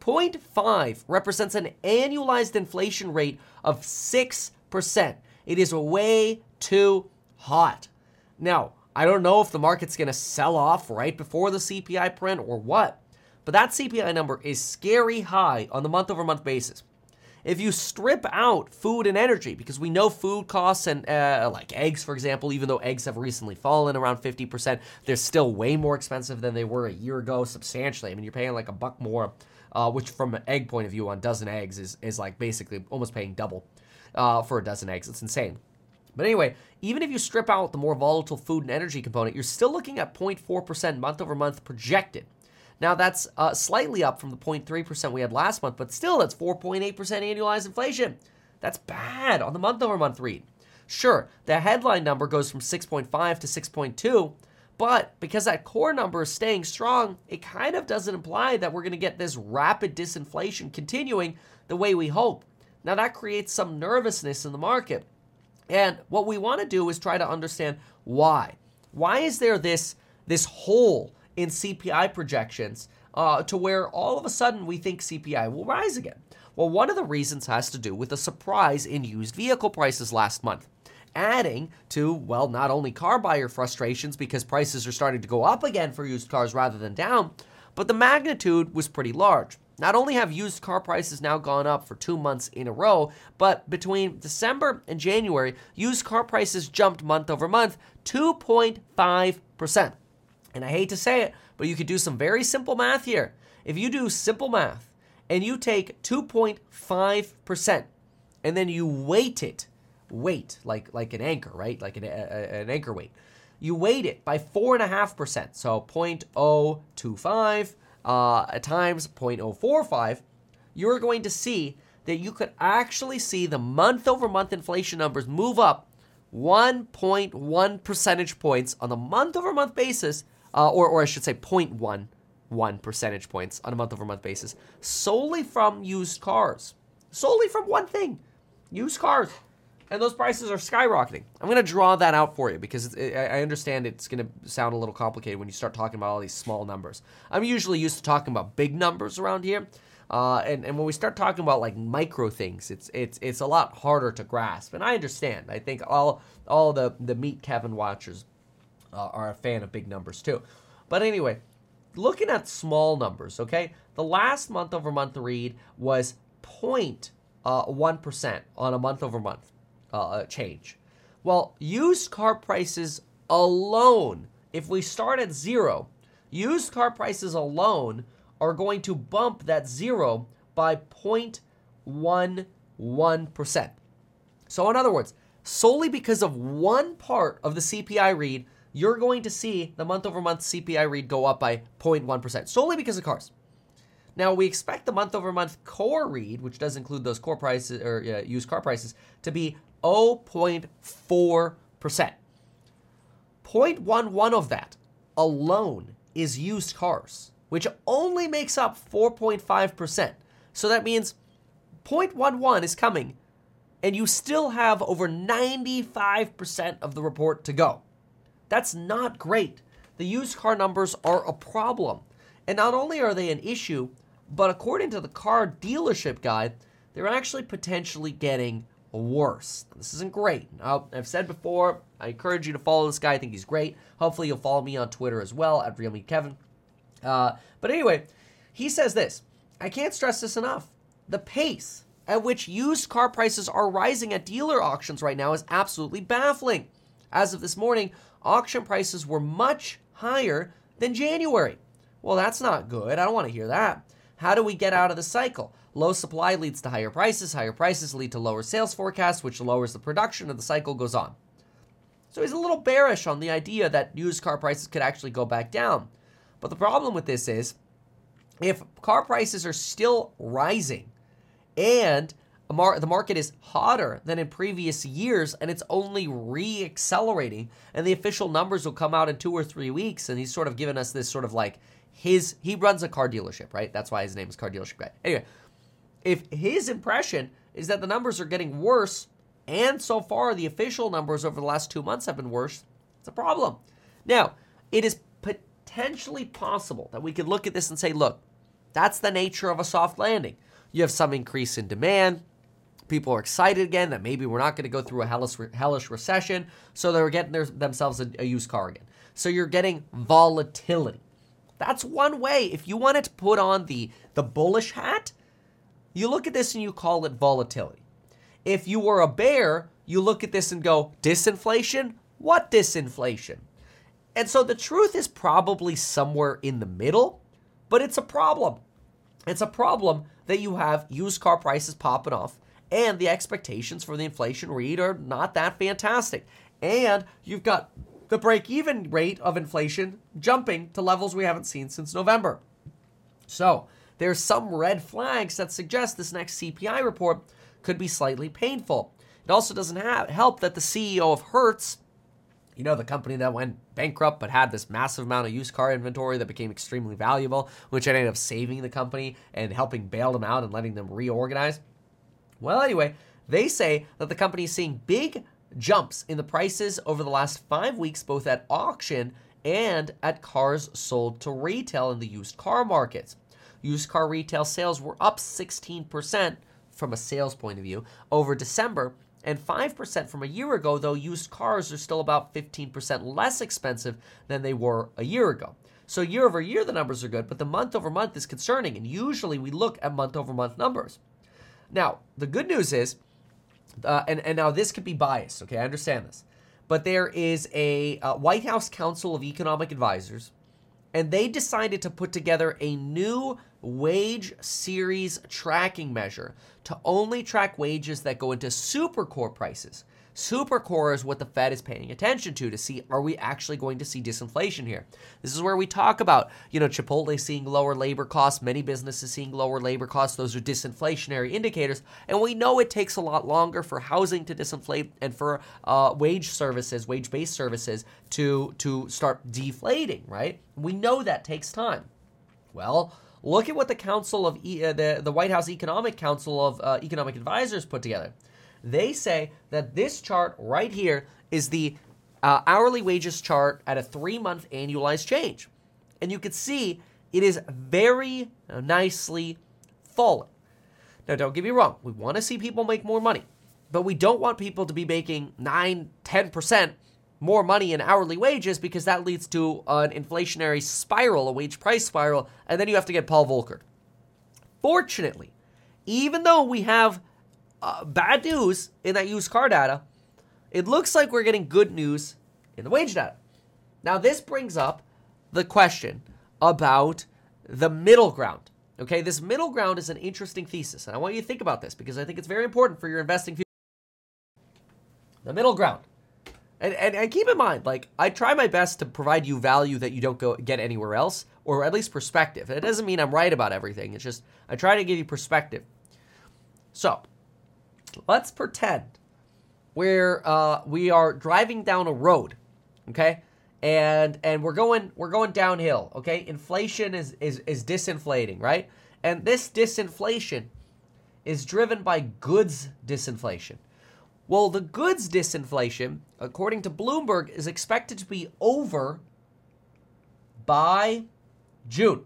0.5 represents an annualized inflation rate of 6%. It is way too hot. Now, I don't know if the market's going to sell off right before the CPI print or what, but that CPI number is scary high on the month over month basis. If you strip out food and energy, because we know food costs and uh, like eggs, for example, even though eggs have recently fallen around 50%, they're still way more expensive than they were a year ago, substantially. I mean, you're paying like a buck more, uh, which from an egg point of view on a dozen eggs is, is like basically almost paying double uh, for a dozen eggs. It's insane. But anyway, even if you strip out the more volatile food and energy component, you're still looking at 0.4% month over month projected. Now, that's uh, slightly up from the 0.3% we had last month, but still, that's 4.8% annualized inflation. That's bad on the month over month read. Sure, the headline number goes from 6.5 to 6.2, but because that core number is staying strong, it kind of doesn't imply that we're going to get this rapid disinflation continuing the way we hope. Now, that creates some nervousness in the market. And what we want to do is try to understand why. Why is there this, this hole in CPI projections uh, to where all of a sudden we think CPI will rise again? Well, one of the reasons has to do with a surprise in used vehicle prices last month. Adding to, well, not only car buyer frustrations because prices are starting to go up again for used cars rather than down, but the magnitude was pretty large. Not only have used car prices now gone up for two months in a row, but between December and January, used car prices jumped month over month 2.5%. And I hate to say it, but you could do some very simple math here. If you do simple math and you take 2.5% and then you weight it, weight like like an anchor, right? Like an, a, an anchor weight. You weight it by 4.5%, so 0.025 uh, times 0.045, you're going to see that you could actually see the month over month inflation numbers move up 1.1 percentage points on the month over month basis uh, or, or I should say 0.11 percentage points on a month over month basis solely from used cars. Solely from one thing used cars. And those prices are skyrocketing. I'm going to draw that out for you because it, I understand it's going to sound a little complicated when you start talking about all these small numbers. I'm usually used to talking about big numbers around here. Uh, and, and when we start talking about like micro things, it's it's it's a lot harder to grasp. And I understand. I think all all the the Meet Kevin watchers uh, are a fan of big numbers too. But anyway, looking at small numbers, okay? The last month over month read was 0.1% uh, on a month over month uh, change. Well, used car prices alone, if we start at zero, used car prices alone are going to bump that zero by 0.11%. So, in other words, solely because of one part of the CPI read, you're going to see the month over month CPI read go up by 0.1%, solely because of cars. Now, we expect the month over month core read, which does include those core prices or uh, used car prices, to be 0.4%. 0.11 of that alone is used cars, which only makes up 4.5%. So that means 0.11 is coming, and you still have over 95% of the report to go. That's not great. The used car numbers are a problem. And not only are they an issue, but according to the car dealership guy, they're actually potentially getting worse. This isn't great. I've said before, I encourage you to follow this guy. I think he's great. Hopefully, you'll follow me on Twitter as well at RealMeetKevin. Uh, but anyway, he says this I can't stress this enough. The pace at which used car prices are rising at dealer auctions right now is absolutely baffling. As of this morning, auction prices were much higher than January. Well, that's not good. I don't want to hear that. How do we get out of the cycle? Low supply leads to higher prices. Higher prices lead to lower sales forecasts, which lowers the production, and the cycle goes on. So he's a little bearish on the idea that used car prices could actually go back down. But the problem with this is if car prices are still rising and mar- the market is hotter than in previous years and it's only re accelerating. And the official numbers will come out in two or three weeks. And he's sort of given us this sort of like his, he runs a car dealership, right? That's why his name is Car Dealership Guy. Anyway, if his impression is that the numbers are getting worse, and so far the official numbers over the last two months have been worse, it's a problem. Now, it is potentially possible that we could look at this and say, look, that's the nature of a soft landing. You have some increase in demand. People are excited again that maybe we're not going to go through a hellish, hellish recession. So they're getting their, themselves a, a used car again. So you're getting volatility. That's one way. If you wanted to put on the, the bullish hat, you look at this and you call it volatility. If you were a bear, you look at this and go, disinflation? What disinflation? And so the truth is probably somewhere in the middle, but it's a problem. It's a problem that you have used car prices popping off and the expectations for the inflation read are not that fantastic. And you've got the break even rate of inflation jumping to levels we haven't seen since November. So, there's some red flags that suggest this next CPI report could be slightly painful. It also doesn't have, help that the CEO of Hertz, you know, the company that went bankrupt but had this massive amount of used car inventory that became extremely valuable, which ended up saving the company and helping bail them out and letting them reorganize. Well, anyway, they say that the company is seeing big jumps in the prices over the last five weeks, both at auction and at cars sold to retail in the used car markets. Used car retail sales were up 16% from a sales point of view over December and 5% from a year ago, though used cars are still about 15% less expensive than they were a year ago. So year over year, the numbers are good, but the month over month is concerning, and usually we look at month over month numbers. Now, the good news is, uh, and, and now this could be biased, okay, I understand this, but there is a uh, White House Council of Economic Advisors, and they decided to put together a new wage series tracking measure to only track wages that go into super core prices. Super core is what the Fed is paying attention to to see are we actually going to see disinflation here. This is where we talk about, you know, Chipotle seeing lower labor costs, many businesses seeing lower labor costs. Those are disinflationary indicators. And we know it takes a lot longer for housing to disinflate and for uh, wage services, wage based services to, to start deflating, right? We know that takes time. Well, Look at what the Council of e- uh, the the White House Economic Council of uh, Economic Advisors put together. They say that this chart right here is the uh, hourly wages chart at a three month annualized change, and you can see it is very nicely falling. Now, don't get me wrong, we want to see people make more money, but we don't want people to be making 9, 10% more money in hourly wages because that leads to an inflationary spiral, a wage price spiral, and then you have to get Paul Volcker. Fortunately, even though we have uh, bad news in that used car data, it looks like we're getting good news in the wage data. Now, this brings up the question about the middle ground. Okay, this middle ground is an interesting thesis, and I want you to think about this because I think it's very important for your investing future. The middle ground. And, and, and keep in mind, like I try my best to provide you value that you don't go get anywhere else, or at least perspective. It doesn't mean I'm right about everything. It's just I try to give you perspective. So let's pretend where uh, we are driving down a road, okay, and and we're going we're going downhill, okay. Inflation is is is disinflating, right? And this disinflation is driven by goods disinflation. Well, the goods disinflation, according to Bloomberg, is expected to be over by June.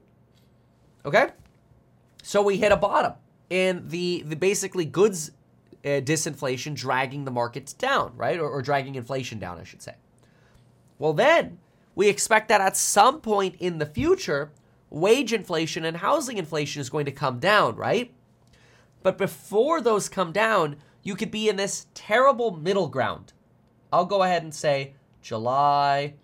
Okay? So we hit a bottom in the, the basically goods uh, disinflation dragging the markets down, right? Or, or dragging inflation down, I should say. Well, then we expect that at some point in the future, wage inflation and housing inflation is going to come down, right? But before those come down, you could be in this terrible middle ground. I'll go ahead and say July,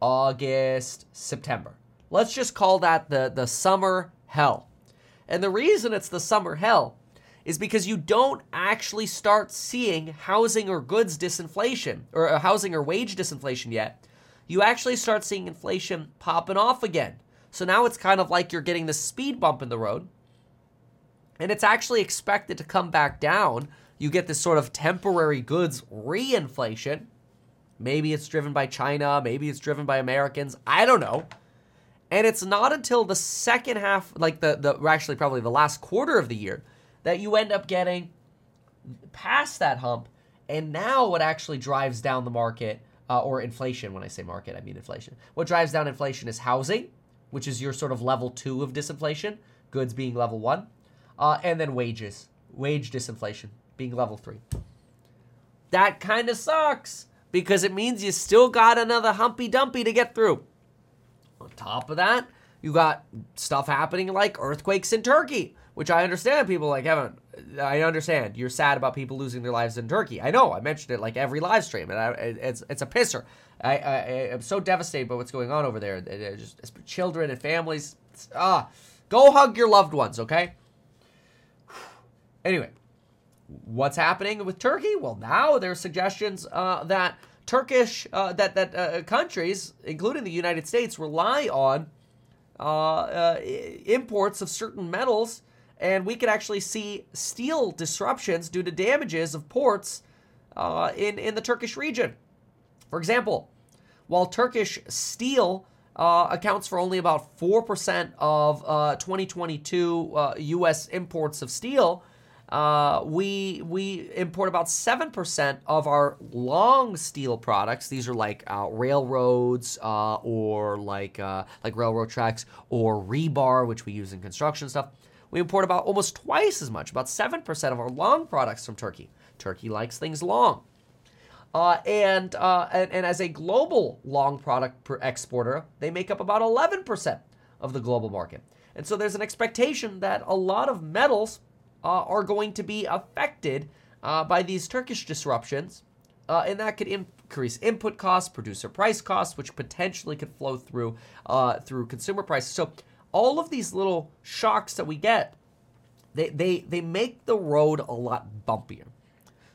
August, September. Let's just call that the, the summer hell. And the reason it's the summer hell is because you don't actually start seeing housing or goods disinflation or uh, housing or wage disinflation yet. You actually start seeing inflation popping off again. So now it's kind of like you're getting the speed bump in the road And it's actually expected to come back down. You get this sort of temporary goods reinflation. Maybe it's driven by China, maybe it's driven by Americans. I don't know. And it's not until the second half, like the, the actually probably the last quarter of the year, that you end up getting past that hump. And now what actually drives down the market, uh, or inflation, when I say market, I mean inflation. What drives down inflation is housing, which is your sort of level two of disinflation, goods being level one, uh, and then wages, wage disinflation being level three. That kind of sucks because it means you still got another humpy dumpy to get through. On top of that, you got stuff happening like earthquakes in Turkey, which I understand people like Evan. I understand you're sad about people losing their lives in Turkey. I know I mentioned it like every live stream, and I, it's it's a pisser. I, I am so devastated by what's going on over there. Just children and families. Ah, go hug your loved ones, okay? Anyway, what's happening with Turkey? Well, now there are suggestions uh, that Turkish uh, that that uh, countries, including the United States, rely on Uh, uh, imports of certain metals, and we could actually see steel disruptions due to damages of ports uh, in in the Turkish region. For example, while Turkish steel uh, accounts for only about four percent of 2022 U.S. imports of steel uh, we we import about seven percent of our long steel products. These are like uh, railroads uh, or like uh, like railroad tracks or rebar, which we use in construction stuff. We import about almost twice as much, about seven percent of our long products from Turkey. Turkey likes things long. Uh, and, uh, and, and as a global long product exporter, they make up about 11% of the global market. And so there's an expectation that a lot of metals uh, are going to be affected uh, by these Turkish disruptions, uh, and that could increase input costs, producer price costs, which potentially could flow through uh, through consumer prices. So all of these little shocks that we get, they they they make the road a lot bumpier.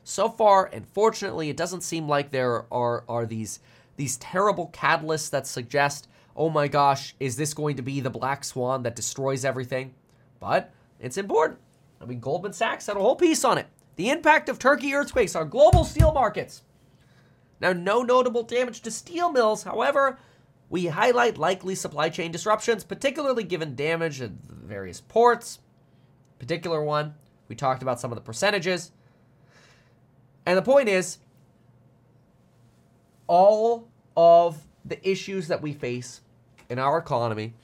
So far, unfortunately, it doesn't seem like there are are these these terrible catalysts that suggest, oh my gosh, is this going to be the black swan that destroys everything? But it's important. I mean, Goldman Sachs had a whole piece on it. The impact of Turkey earthquakes on global steel markets. Now, no notable damage to steel mills. However, we highlight likely supply chain disruptions, particularly given damage at various ports. Particular one, we talked about some of the percentages. And the point is, all of the issues that we face in our economy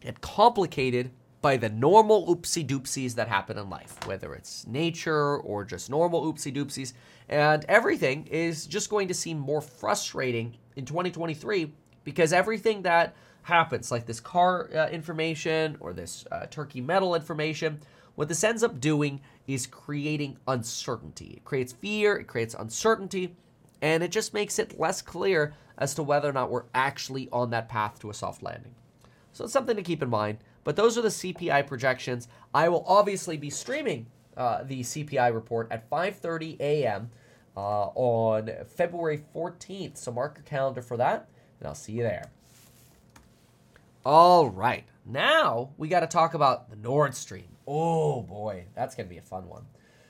get complicated by the normal oopsie doopsies that happen in life, whether it's nature or just normal oopsie doopsies. And everything is just going to seem more frustrating in 2023 because everything that happens, like this car uh, information or this uh, turkey metal information, what this ends up doing is creating uncertainty. It creates fear, it creates uncertainty, and it just makes it less clear as to whether or not we're actually on that path to a soft landing. So it's something to keep in mind. But those are the CPI projections. I will obviously be streaming uh, the CPI report at 5:30 a.m. Uh, on February 14th. So mark your calendar for that, and I'll see you there. All right, now we got to talk about the Nord Stream. Oh boy, that's gonna be a fun one.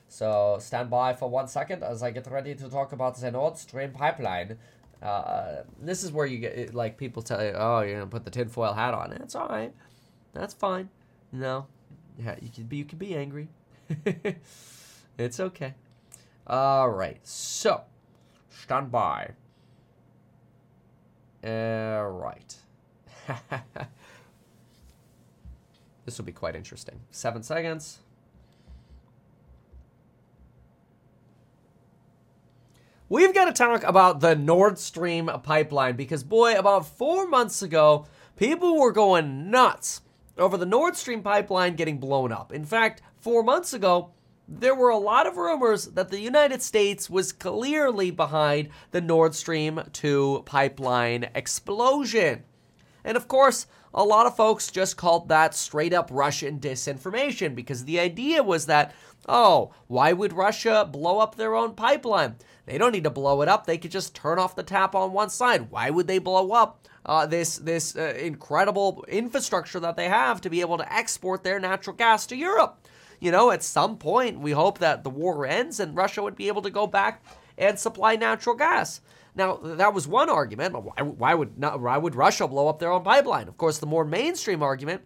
So stand by for one second as I get ready to talk about the Nord Stream pipeline. Uh, this is where you get like people tell you, oh, you're gonna put the tinfoil hat on. It's all right. That's fine. No, yeah, you can be you can be angry. it's okay. All right, so stand by. All right. this will be quite interesting. Seven seconds. We've got to talk about the Nord Stream pipeline because, boy, about four months ago, people were going nuts over the Nord Stream pipeline getting blown up. In fact, four months ago, there were a lot of rumors that the United States was clearly behind the Nord Stream 2 pipeline explosion. And of course, a lot of folks just called that straight up Russian disinformation because the idea was that, oh, why would Russia blow up their own pipeline? They don't need to blow it up. They could just turn off the tap on one side. Why would they blow up uh, this this uh, incredible infrastructure that they have to be able to export their natural gas to Europe. you know, at some point, we hope that the war ends and Russia would be able to go back and supply natural gas. Now, that was one argument. Why, why would not, why would Russia blow up their own pipeline? Of course, the more mainstream argument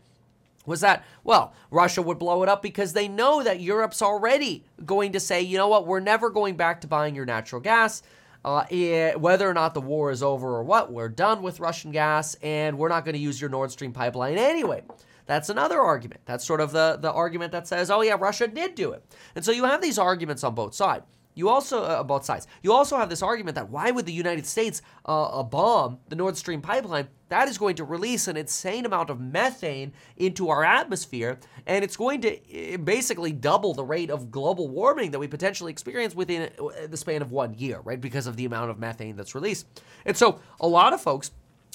was that, well, Russia would blow it up because they know that Europe's already going to say, you know what, we're never going back to buying your natural gas. Uh, it, whether or not the war is over or what, we're done with Russian gas and we're not going to use your Nord Stream pipeline anyway. That's another argument. That's sort of the, the argument that says, oh, yeah, Russia did do it. And so you have these arguments on both sides. You also, uh, both sides, you also have this argument that why would the United States uh, bomb the Nord Stream pipeline? That is going to release an insane amount of methane into our atmosphere, and it's going to eh, basically double the rate of global warming that we potentially experience within uh, the span of one year, right? Because of the amount of methane that's released. And so a lot of folks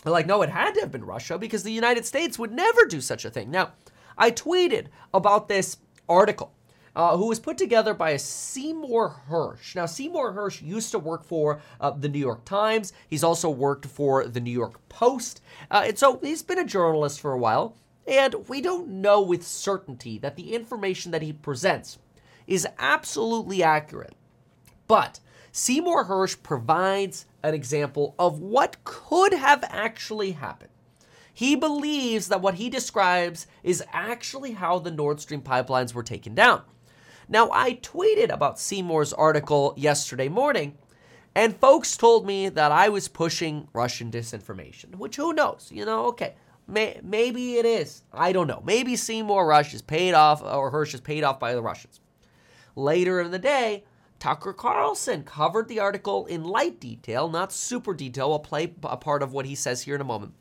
are like, no, it had to have been Russia because the United States would never do such a thing. Now, I tweeted about this article uh, who was put together by a Seymour Hersh. Now, Seymour Hersh used to work for uh, the New York Times. He's also worked for the New York Post. Uh, and so he's been a journalist for a while. And we don't know with certainty that the information that he presents is absolutely accurate. But Seymour Hersh provides an example of what could have actually happened. He believes that what he describes is actually how the Nord Stream pipelines were taken down. Now, I tweeted about Seymour's article yesterday morning, and folks told me that I was pushing Russian disinformation, which who knows? You know, okay, may, maybe it is. I don't know. Maybe Seymour Rush is paid off, or Hersh is paid off by the Russians. Later in the day, Tucker Carlson covered the article in light detail, not super detail. I'll play a part of what he says here in a moment.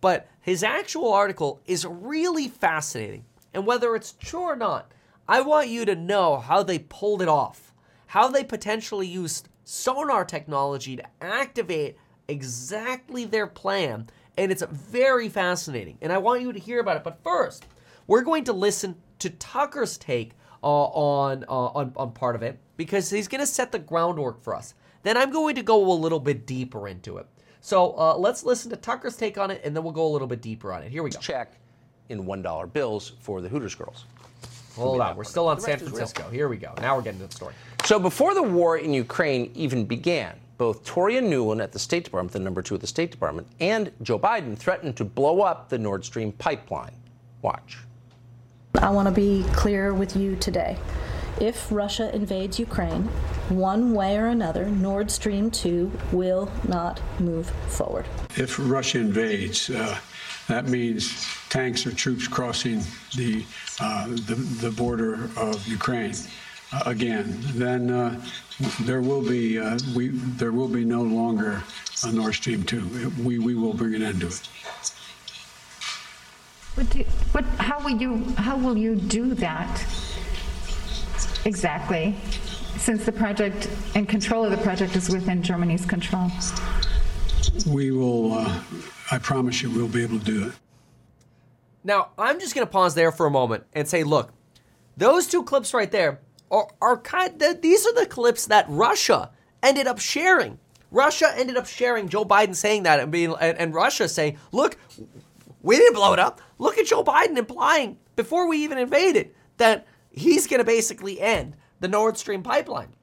But his actual article is really fascinating. And whether it's true or not, I want you to know how they pulled it off, how they potentially used sonar technology to activate exactly their plan. And it's very fascinating. And I want you to hear about it. But first, we're going to listen to Tucker's take uh, on, uh, on, on part of it because he's going to set the groundwork for us. Then I'm going to go a little bit deeper into it. So uh, let's listen to Tucker's take on it, and then we'll go a little bit deeper on it. Here we go. Check in $1 bills for the Hooters girls. Hold on. We're still on San Francisco. Here we go. Now we're getting to the story. So before the war in Ukraine even began, both Victoria Nuland at the State Department, the number two of the State Department, and Joe Biden threatened to blow up the Nord Stream pipeline. Watch. I want to be clear with you today. If Russia invades Ukraine, one way or another, Nord Stream 2 will not move forward. If Russia invades, uh, that means tanks or troops crossing the uh, the, the, border of Ukraine uh, again, then uh, there will be uh, we there will be no longer a Nord Stream two. We we will bring an end to it. Do, what how will you how will you do that exactly? Since the project and control of the project is within Germany's control. We will. I promise you, we'll be able to do it. Now, I'm just going to pause there for a moment and say, look, those two clips right there are, are kind of, these are the clips that Russia ended up sharing. Russia ended up sharing Joe Biden saying that and being and, and Russia saying, "Look, we didn't blow it up. Look at Joe Biden implying before we even invaded that he's going to basically end the Nord Stream pipeline."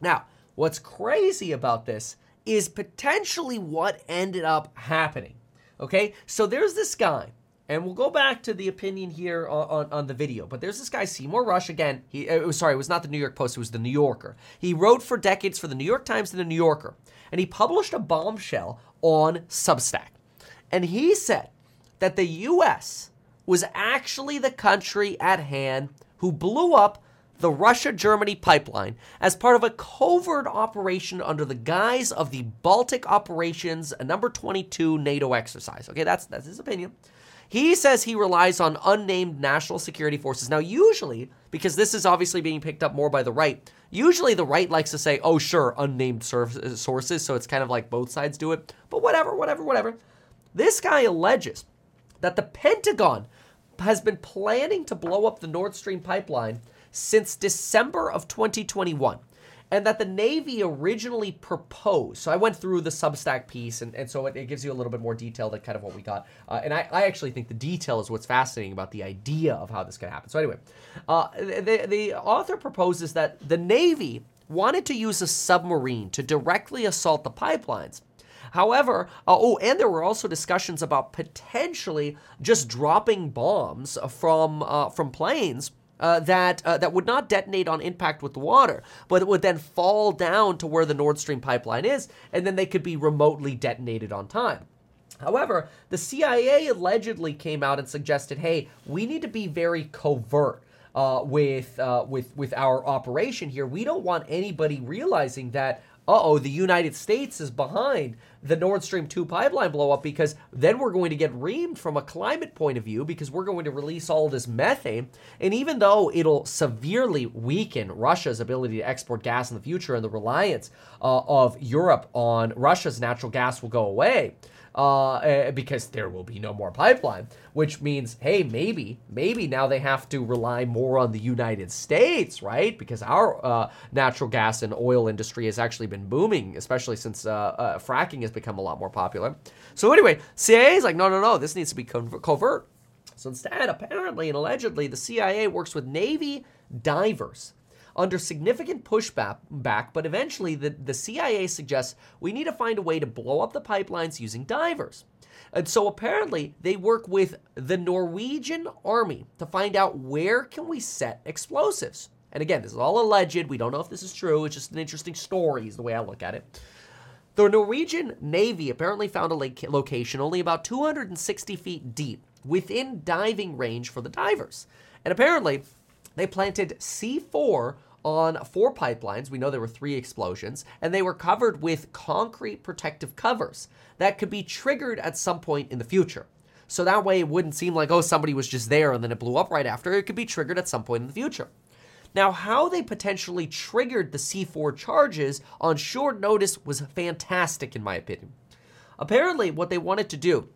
Now, what's crazy about this is potentially what ended up happening. Okay? So there's this guy and we'll go back to the opinion here on, on, on, the video. But there's this guy, Seymour Rush, again. He, uh, was, sorry, it was not the New York Post, it was the New Yorker. He wrote for decades for the New York Times and the New Yorker. And he published a bombshell on Substack. And he said that the U.S. was actually the country at hand who blew up the Russia Germany pipeline as part of a covert operation under the guise of the Baltic Operations a number 22 NATO exercise. Okay, that's, that's his opinion. He says he relies on unnamed national security forces. Now, usually, because this is obviously being picked up more by the right, usually the right likes to say, oh, sure, unnamed uh, sources. So it's kind of like both sides do it. But whatever, whatever, whatever. This guy alleges that the Pentagon has been planning to blow up the Nord Stream pipeline since December of 2021. and that the Navy originally proposed. So I went through the Substack piece, and, and so it, it gives you a little bit more detail than kind of what we got. Uh, and I, I actually think the detail is what's fascinating about the idea of how this could happen. So anyway, uh, the, the author proposes that the Navy wanted to use a submarine to directly assault the pipelines. However, uh, oh, and there were also discussions about potentially just dropping bombs from uh, from planes uh, that uh, that would not detonate on impact with the water, but it would then fall down to where the Nord Stream pipeline is, and then they could be remotely detonated on time. However, the CIA allegedly came out and suggested, "Hey, we need to be very covert." Uh, with uh, with with our operation here, we don't want anybody realizing that uh oh, the United States is behind the Nord Stream 2 pipeline blow up because then we're going to get reamed from a climate point of view because we're going to release all this methane. And even though it'll severely weaken Russia's ability to export gas in the future and the reliance uh, of Europe on Russia's natural gas will go away, uh, eh, because there will be no more pipeline, which means, hey, maybe, maybe now they have to rely more on the United States, right? Because our uh, natural gas and oil industry has actually been booming, especially since uh, uh fracking has become a lot more popular. So anyway, CIA is like, no, no, no, this needs to be covert. So instead, apparently and allegedly, the CIA works with Navy divers under significant pushback, back, but eventually the, the CIA suggests we need to find a way to blow up the pipelines using divers. And so apparently they work with the Norwegian army to find out where can we set explosives. And again, this is all alleged. We don't know if this is true. It's just an interesting story is the way I look at it. The Norwegian Navy apparently found a location only about 260 feet deep within diving range for the divers. And apparently, they planted C4 on four pipelines. We know there were three explosions, and they were covered with concrete protective covers that could be triggered at some point in the future. So that way it wouldn't seem like, oh, somebody was just there and then it blew up right after. It could be triggered at some point in the future. Now, how they potentially triggered the C4 charges on short notice was fantastic, in my opinion. Apparently, what they wanted to do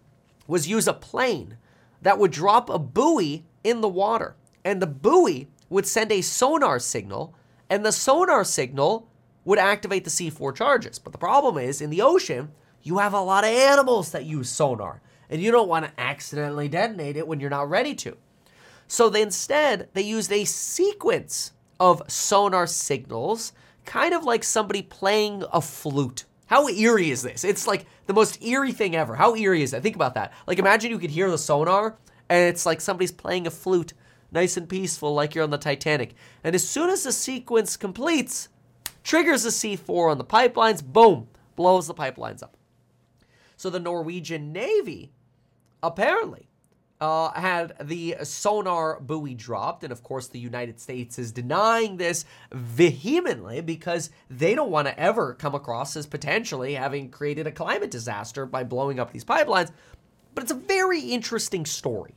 was use a plane that would drop a buoy in the water and the buoy would send a sonar signal, and the sonar signal would activate the C4 charges. But the problem is, in the ocean, you have a lot of animals that use sonar, and you don't want to accidentally detonate it when you're not ready to. So they, instead, they used a sequence of sonar signals, kind of like somebody playing a flute. How eerie is this? It's like the most eerie thing ever. How eerie is that? Think about that. Like imagine you could hear the sonar and it's like somebody's playing a flute nice and peaceful like you're on the Titanic. And as soon as the sequence completes, triggers the C4 on the pipelines, boom, blows the pipelines up. So the Norwegian Navy apparently uh, had the sonar buoy dropped. And of course, the United States is denying this vehemently because they don't want to ever come across as potentially having created a climate disaster by blowing up these pipelines. But it's a very interesting story.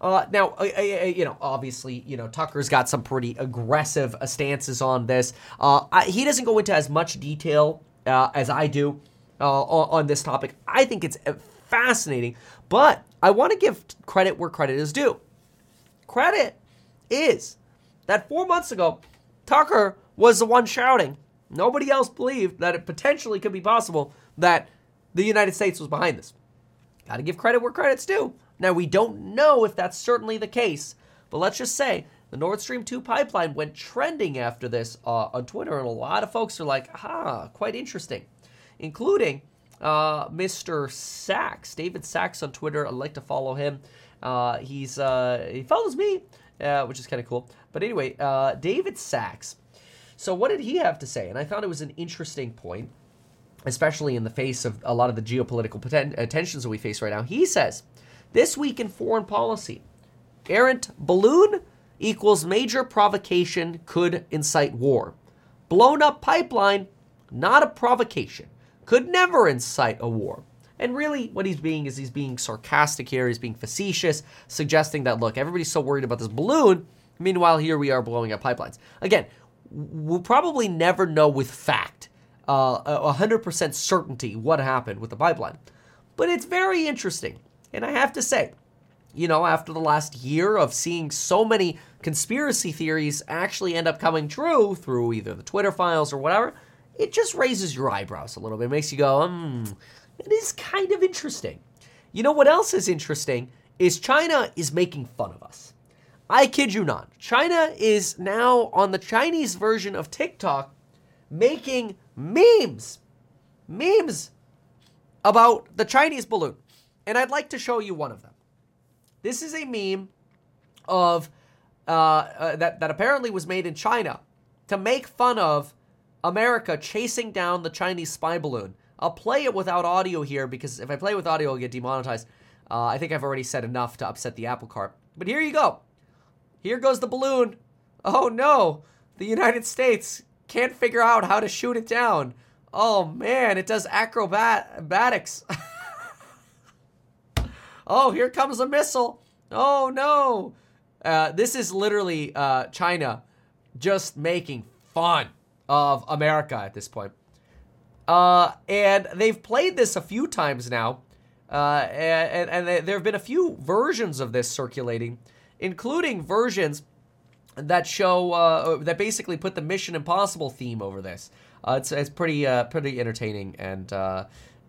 Uh, now, uh, uh, uh, you know, obviously, you know, Tucker's got some pretty aggressive uh, stances on this. Uh, I, he doesn't go into as much detail as I do on, on, this topic. I think it's fascinating, but I want to give credit where credit is due. Credit is that four months ago, Tucker was the one shouting. Nobody else believed that it potentially could be possible that the United States was behind this. Got to give credit where credit's due. Now, we don't know if that's certainly the case, but let's just say the Nord Stream 2 pipeline went trending after this uh, on Twitter, and a lot of folks are like, ah, quite interesting, including uh, Mr. Sacks, David Sacks on Twitter. I'd like to follow him. Uh, he's uh, he follows me, uh, which is kind of cool. But anyway, uh, David Sacks. So what did he have to say? And I thought it was an interesting point, especially in the face of a lot of the geopolitical poten- tensions that we face right now. He says this week in foreign policy, errant balloon equals major provocation could incite war. Blown up pipeline, not a provocation, could never incite a war. And really, what he's being is he's being sarcastic here, he's being facetious, suggesting that, look, everybody's so worried about this balloon. Meanwhile, here we are blowing up pipelines. Again, we'll probably never know with fact, uh, 100% certainty what happened with the pipeline. But it's very interesting and I have to say, you know, after the last year of seeing so many conspiracy theories actually end up coming true through either the Twitter files or whatever, it just raises your eyebrows a little bit. It makes you go, hmm, it is kind of interesting. You know what else is interesting is China is making fun of us. I kid you not. China is now on the Chinese version of TikTok making memes. Memes about the Chinese balloon. And I'd like to show you one of them. This is a meme of uh, uh, that that apparently was made in China to make fun of America chasing down the Chinese spy balloon. I'll play it without audio here because if I play with audio, I'll get demonetized. Uh, I think I've already said enough to upset the apple cart. But here you go. Here goes the balloon. Oh no, the United States can't figure out how to shoot it down. Oh man, it does acrobatics. oh, here comes a missile. Oh no. Uh, this is literally uh, China just making fun of America at this point. Uh, and they've played this a few times now. Uh, and, and, there have been a few versions of this circulating, including versions that show uh, that basically put the Mission Impossible theme over this. Uh, it's it's pretty pretty entertaining, and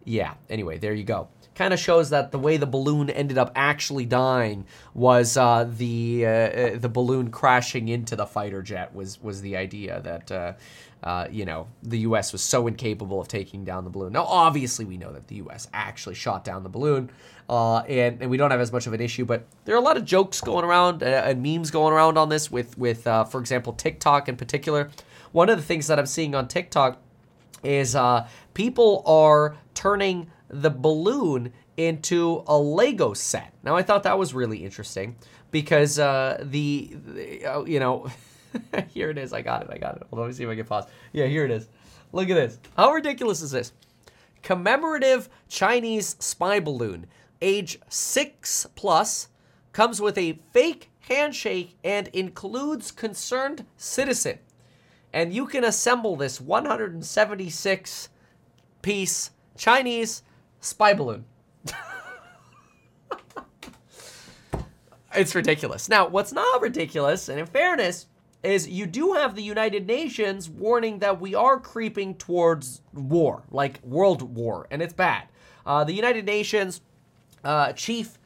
yeah. Anyway, there you go. Kind of shows that the way the balloon ended up actually dying was uh, the uh, the balloon crashing into the fighter jet was was the idea that. Uh, you know, the U.S. was so incapable of taking down the balloon. Now, obviously, we know that the U.S. actually shot down the balloon, uh, and, and we don't have as much of an issue. But there are a lot of jokes going around uh, and memes going around on this with, with uh, for example, TikTok in particular. One of the things that I'm seeing on TikTok is uh, people are turning the balloon into a Lego set. Now, I thought that was really interesting because uh, the, the you know. here it is. I got it. I got it. Hold on. Let me see if I can pause. Yeah, here it is. Look at this. How ridiculous is this? Commemorative Chinese spy balloon, age six plus, comes with a fake handshake and includes concerned citizen. And you can assemble this 176 piece Chinese spy balloon. it's ridiculous. Now, what's not ridiculous, and in fairness, is you do have the United Nations warning that we are creeping towards war, like world war, and it's bad. Uh, the United Nations uh, chief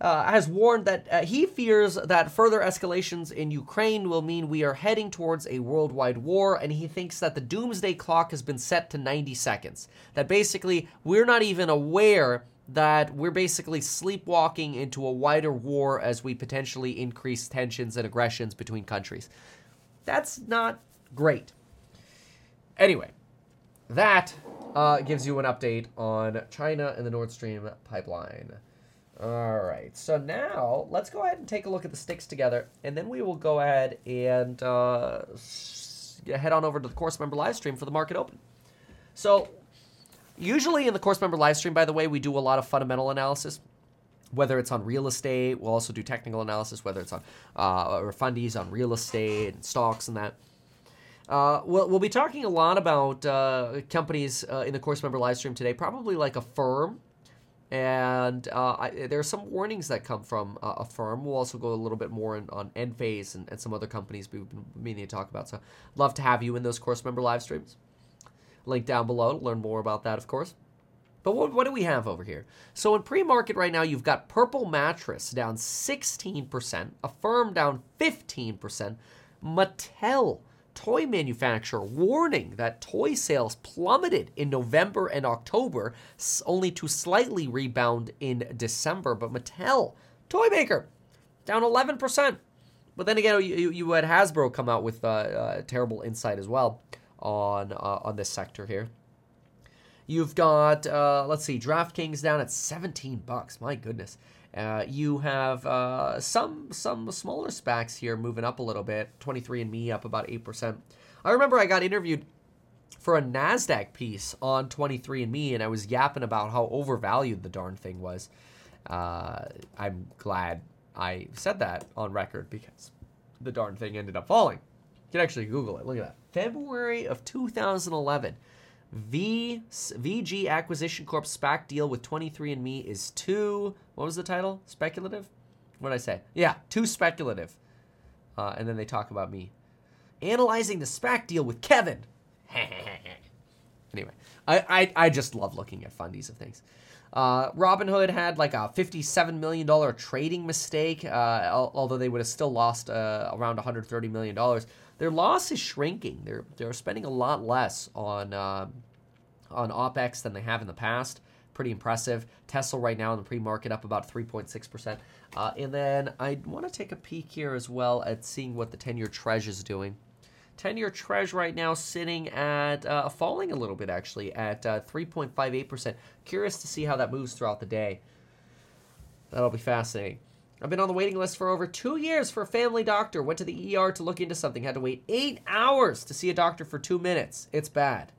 uh, has warned that uh, he fears that further escalations in Ukraine will mean we are heading towards a worldwide war, and he thinks that the doomsday clock has been set to 90 seconds. That basically we're not even aware that we're basically sleepwalking into a wider war as we potentially increase tensions and aggressions between countries. That's not great. Anyway, that uh, gives you an update on China and the Nord Stream pipeline. All right, so now let's go ahead and take a look at the sticks together, and then we will go ahead and uh, head on over to the course member live stream for the market open. So Usually in the course member live stream, by the way, we do a lot of fundamental analysis. Whether it's on real estate, we'll also do technical analysis. Whether it's on uh, or fundies on real estate and stocks and that. Uh, we'll, we'll be talking a lot about uh, companies uh, in the course member live stream today, probably like Affirm. And uh, I, there are some warnings that come from uh, firm. We'll also go a little bit more in, on Enphase and, and some other companies we've been meaning to talk about. So, love to have you in those course member live streams. Link down below to learn more about that, of course. But what, what do we have over here? So in pre-market right now, you've got Purple Mattress down 16%, Affirm down 15%, Mattel, toy manufacturer, warning that toy sales plummeted in November and October, only to slightly rebound in December. But Mattel, toy maker, down 11%. But then again, you, you had Hasbro come out with uh, uh, terrible insight as well on uh, on this sector here. You've got uh, let's see, DraftKings down at 17 bucks. My goodness. Uh, you have uh, some some smaller SPACs here moving up a little bit. 23andMe up about eight percent. I remember I got interviewed for a Nasdaq piece on 23andMe, and I was yapping about how overvalued the darn thing was. Uh, I'm glad I said that on record because the darn thing ended up falling. You can actually Google it. Look at that. February of 2011. V VG Acquisition Corp SPAC deal with 23andMe is too. What was the title? Speculative. What did I say? Yeah, too speculative. Uh, and then they talk about me analyzing the SPAC deal with Kevin. anyway, I, I I just love looking at fundies of things. Uh, Robinhood had like a $57 million trading mistake, uh, although they would have still lost uh, around $130 million. Their loss is shrinking. They're, they're spending a lot less on, uh, on OPEX than they have in the past. Pretty impressive. Tesla right now in the pre-market up about 3.6%. Uh, and then I want to take a peek here as well at seeing what the 10-year Treasury is doing. 10 year Treasury right now sitting at uh, falling a little bit actually at uh, 3.58%. Curious to see how that moves throughout the day. That'll be fascinating. I've been on the waiting list for over two years for a family doctor. Went to the ER to look into something. Had to wait eight hours to see a doctor for two minutes. It's bad.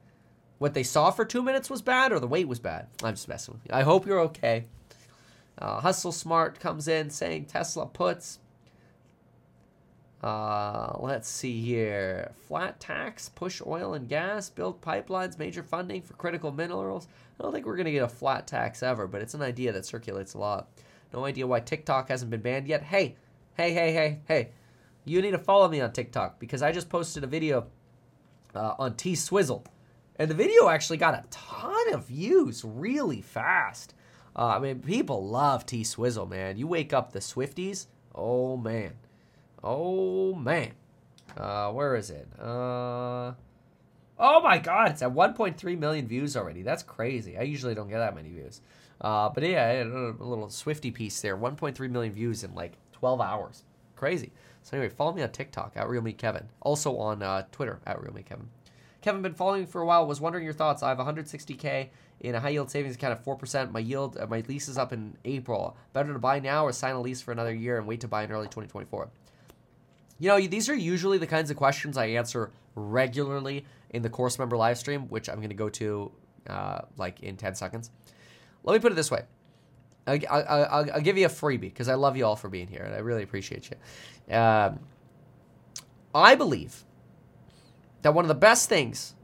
What they saw for two minutes was bad, or the wait was bad. I'm just messing with you. I hope you're okay. Uh, Hustle Smart comes in saying Tesla puts uh, let's see here. Flat tax, push oil and gas, build pipelines, major funding for critical minerals. I don't think we're going to get a flat tax ever, but it's an idea that circulates a lot. No idea why TikTok hasn't been banned yet. Hey, hey, hey, hey, hey. You need to follow me on TikTok because I just posted a video uh, on T Swizzle. And the video actually got a ton of views really fast. Uh, I mean, people love T Swizzle, man. You wake up the Swifties, oh man. Oh man. Uh, where is it? Uh, oh my god, it's at 1.3 million views already. That's crazy. I usually don't get that many views. Uh, but yeah, a little Swifty piece there. 1.3 million views in like 12 hours. Crazy. So anyway, follow me on TikTok at RealMeetKevin. Also on uh, Twitter at RealMeetKevin. Kevin, been following for a while. Was wondering your thoughts. I have 160k in a high yield savings account four percent. My yield, uh, my lease is up in April. Better to buy now or sign a lease for another year and wait to buy in early 2024. You know, these are usually the kinds of questions I answer regularly in the course member live stream, which I'm going to go to uh, like in 10 seconds. Let me put it this way. I, will give you a freebie because I love you all for being here and I really appreciate you. Um, I believe that one of the best things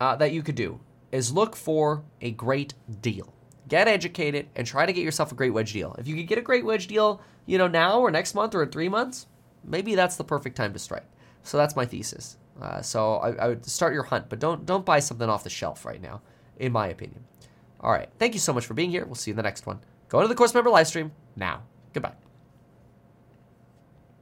uh, that you could do is look for a great deal. Get educated and try to get yourself a great wedge deal. If you could get a great wedge deal, you know, now or next month or in three months, maybe that's the perfect time to strike. So that's my thesis. Uh, so I, I, would start your hunt, but don't don't buy something off the shelf right now, in my opinion. All right, thank you so much for being here. We'll see you in the next one. Go to the course member live stream now. Goodbye.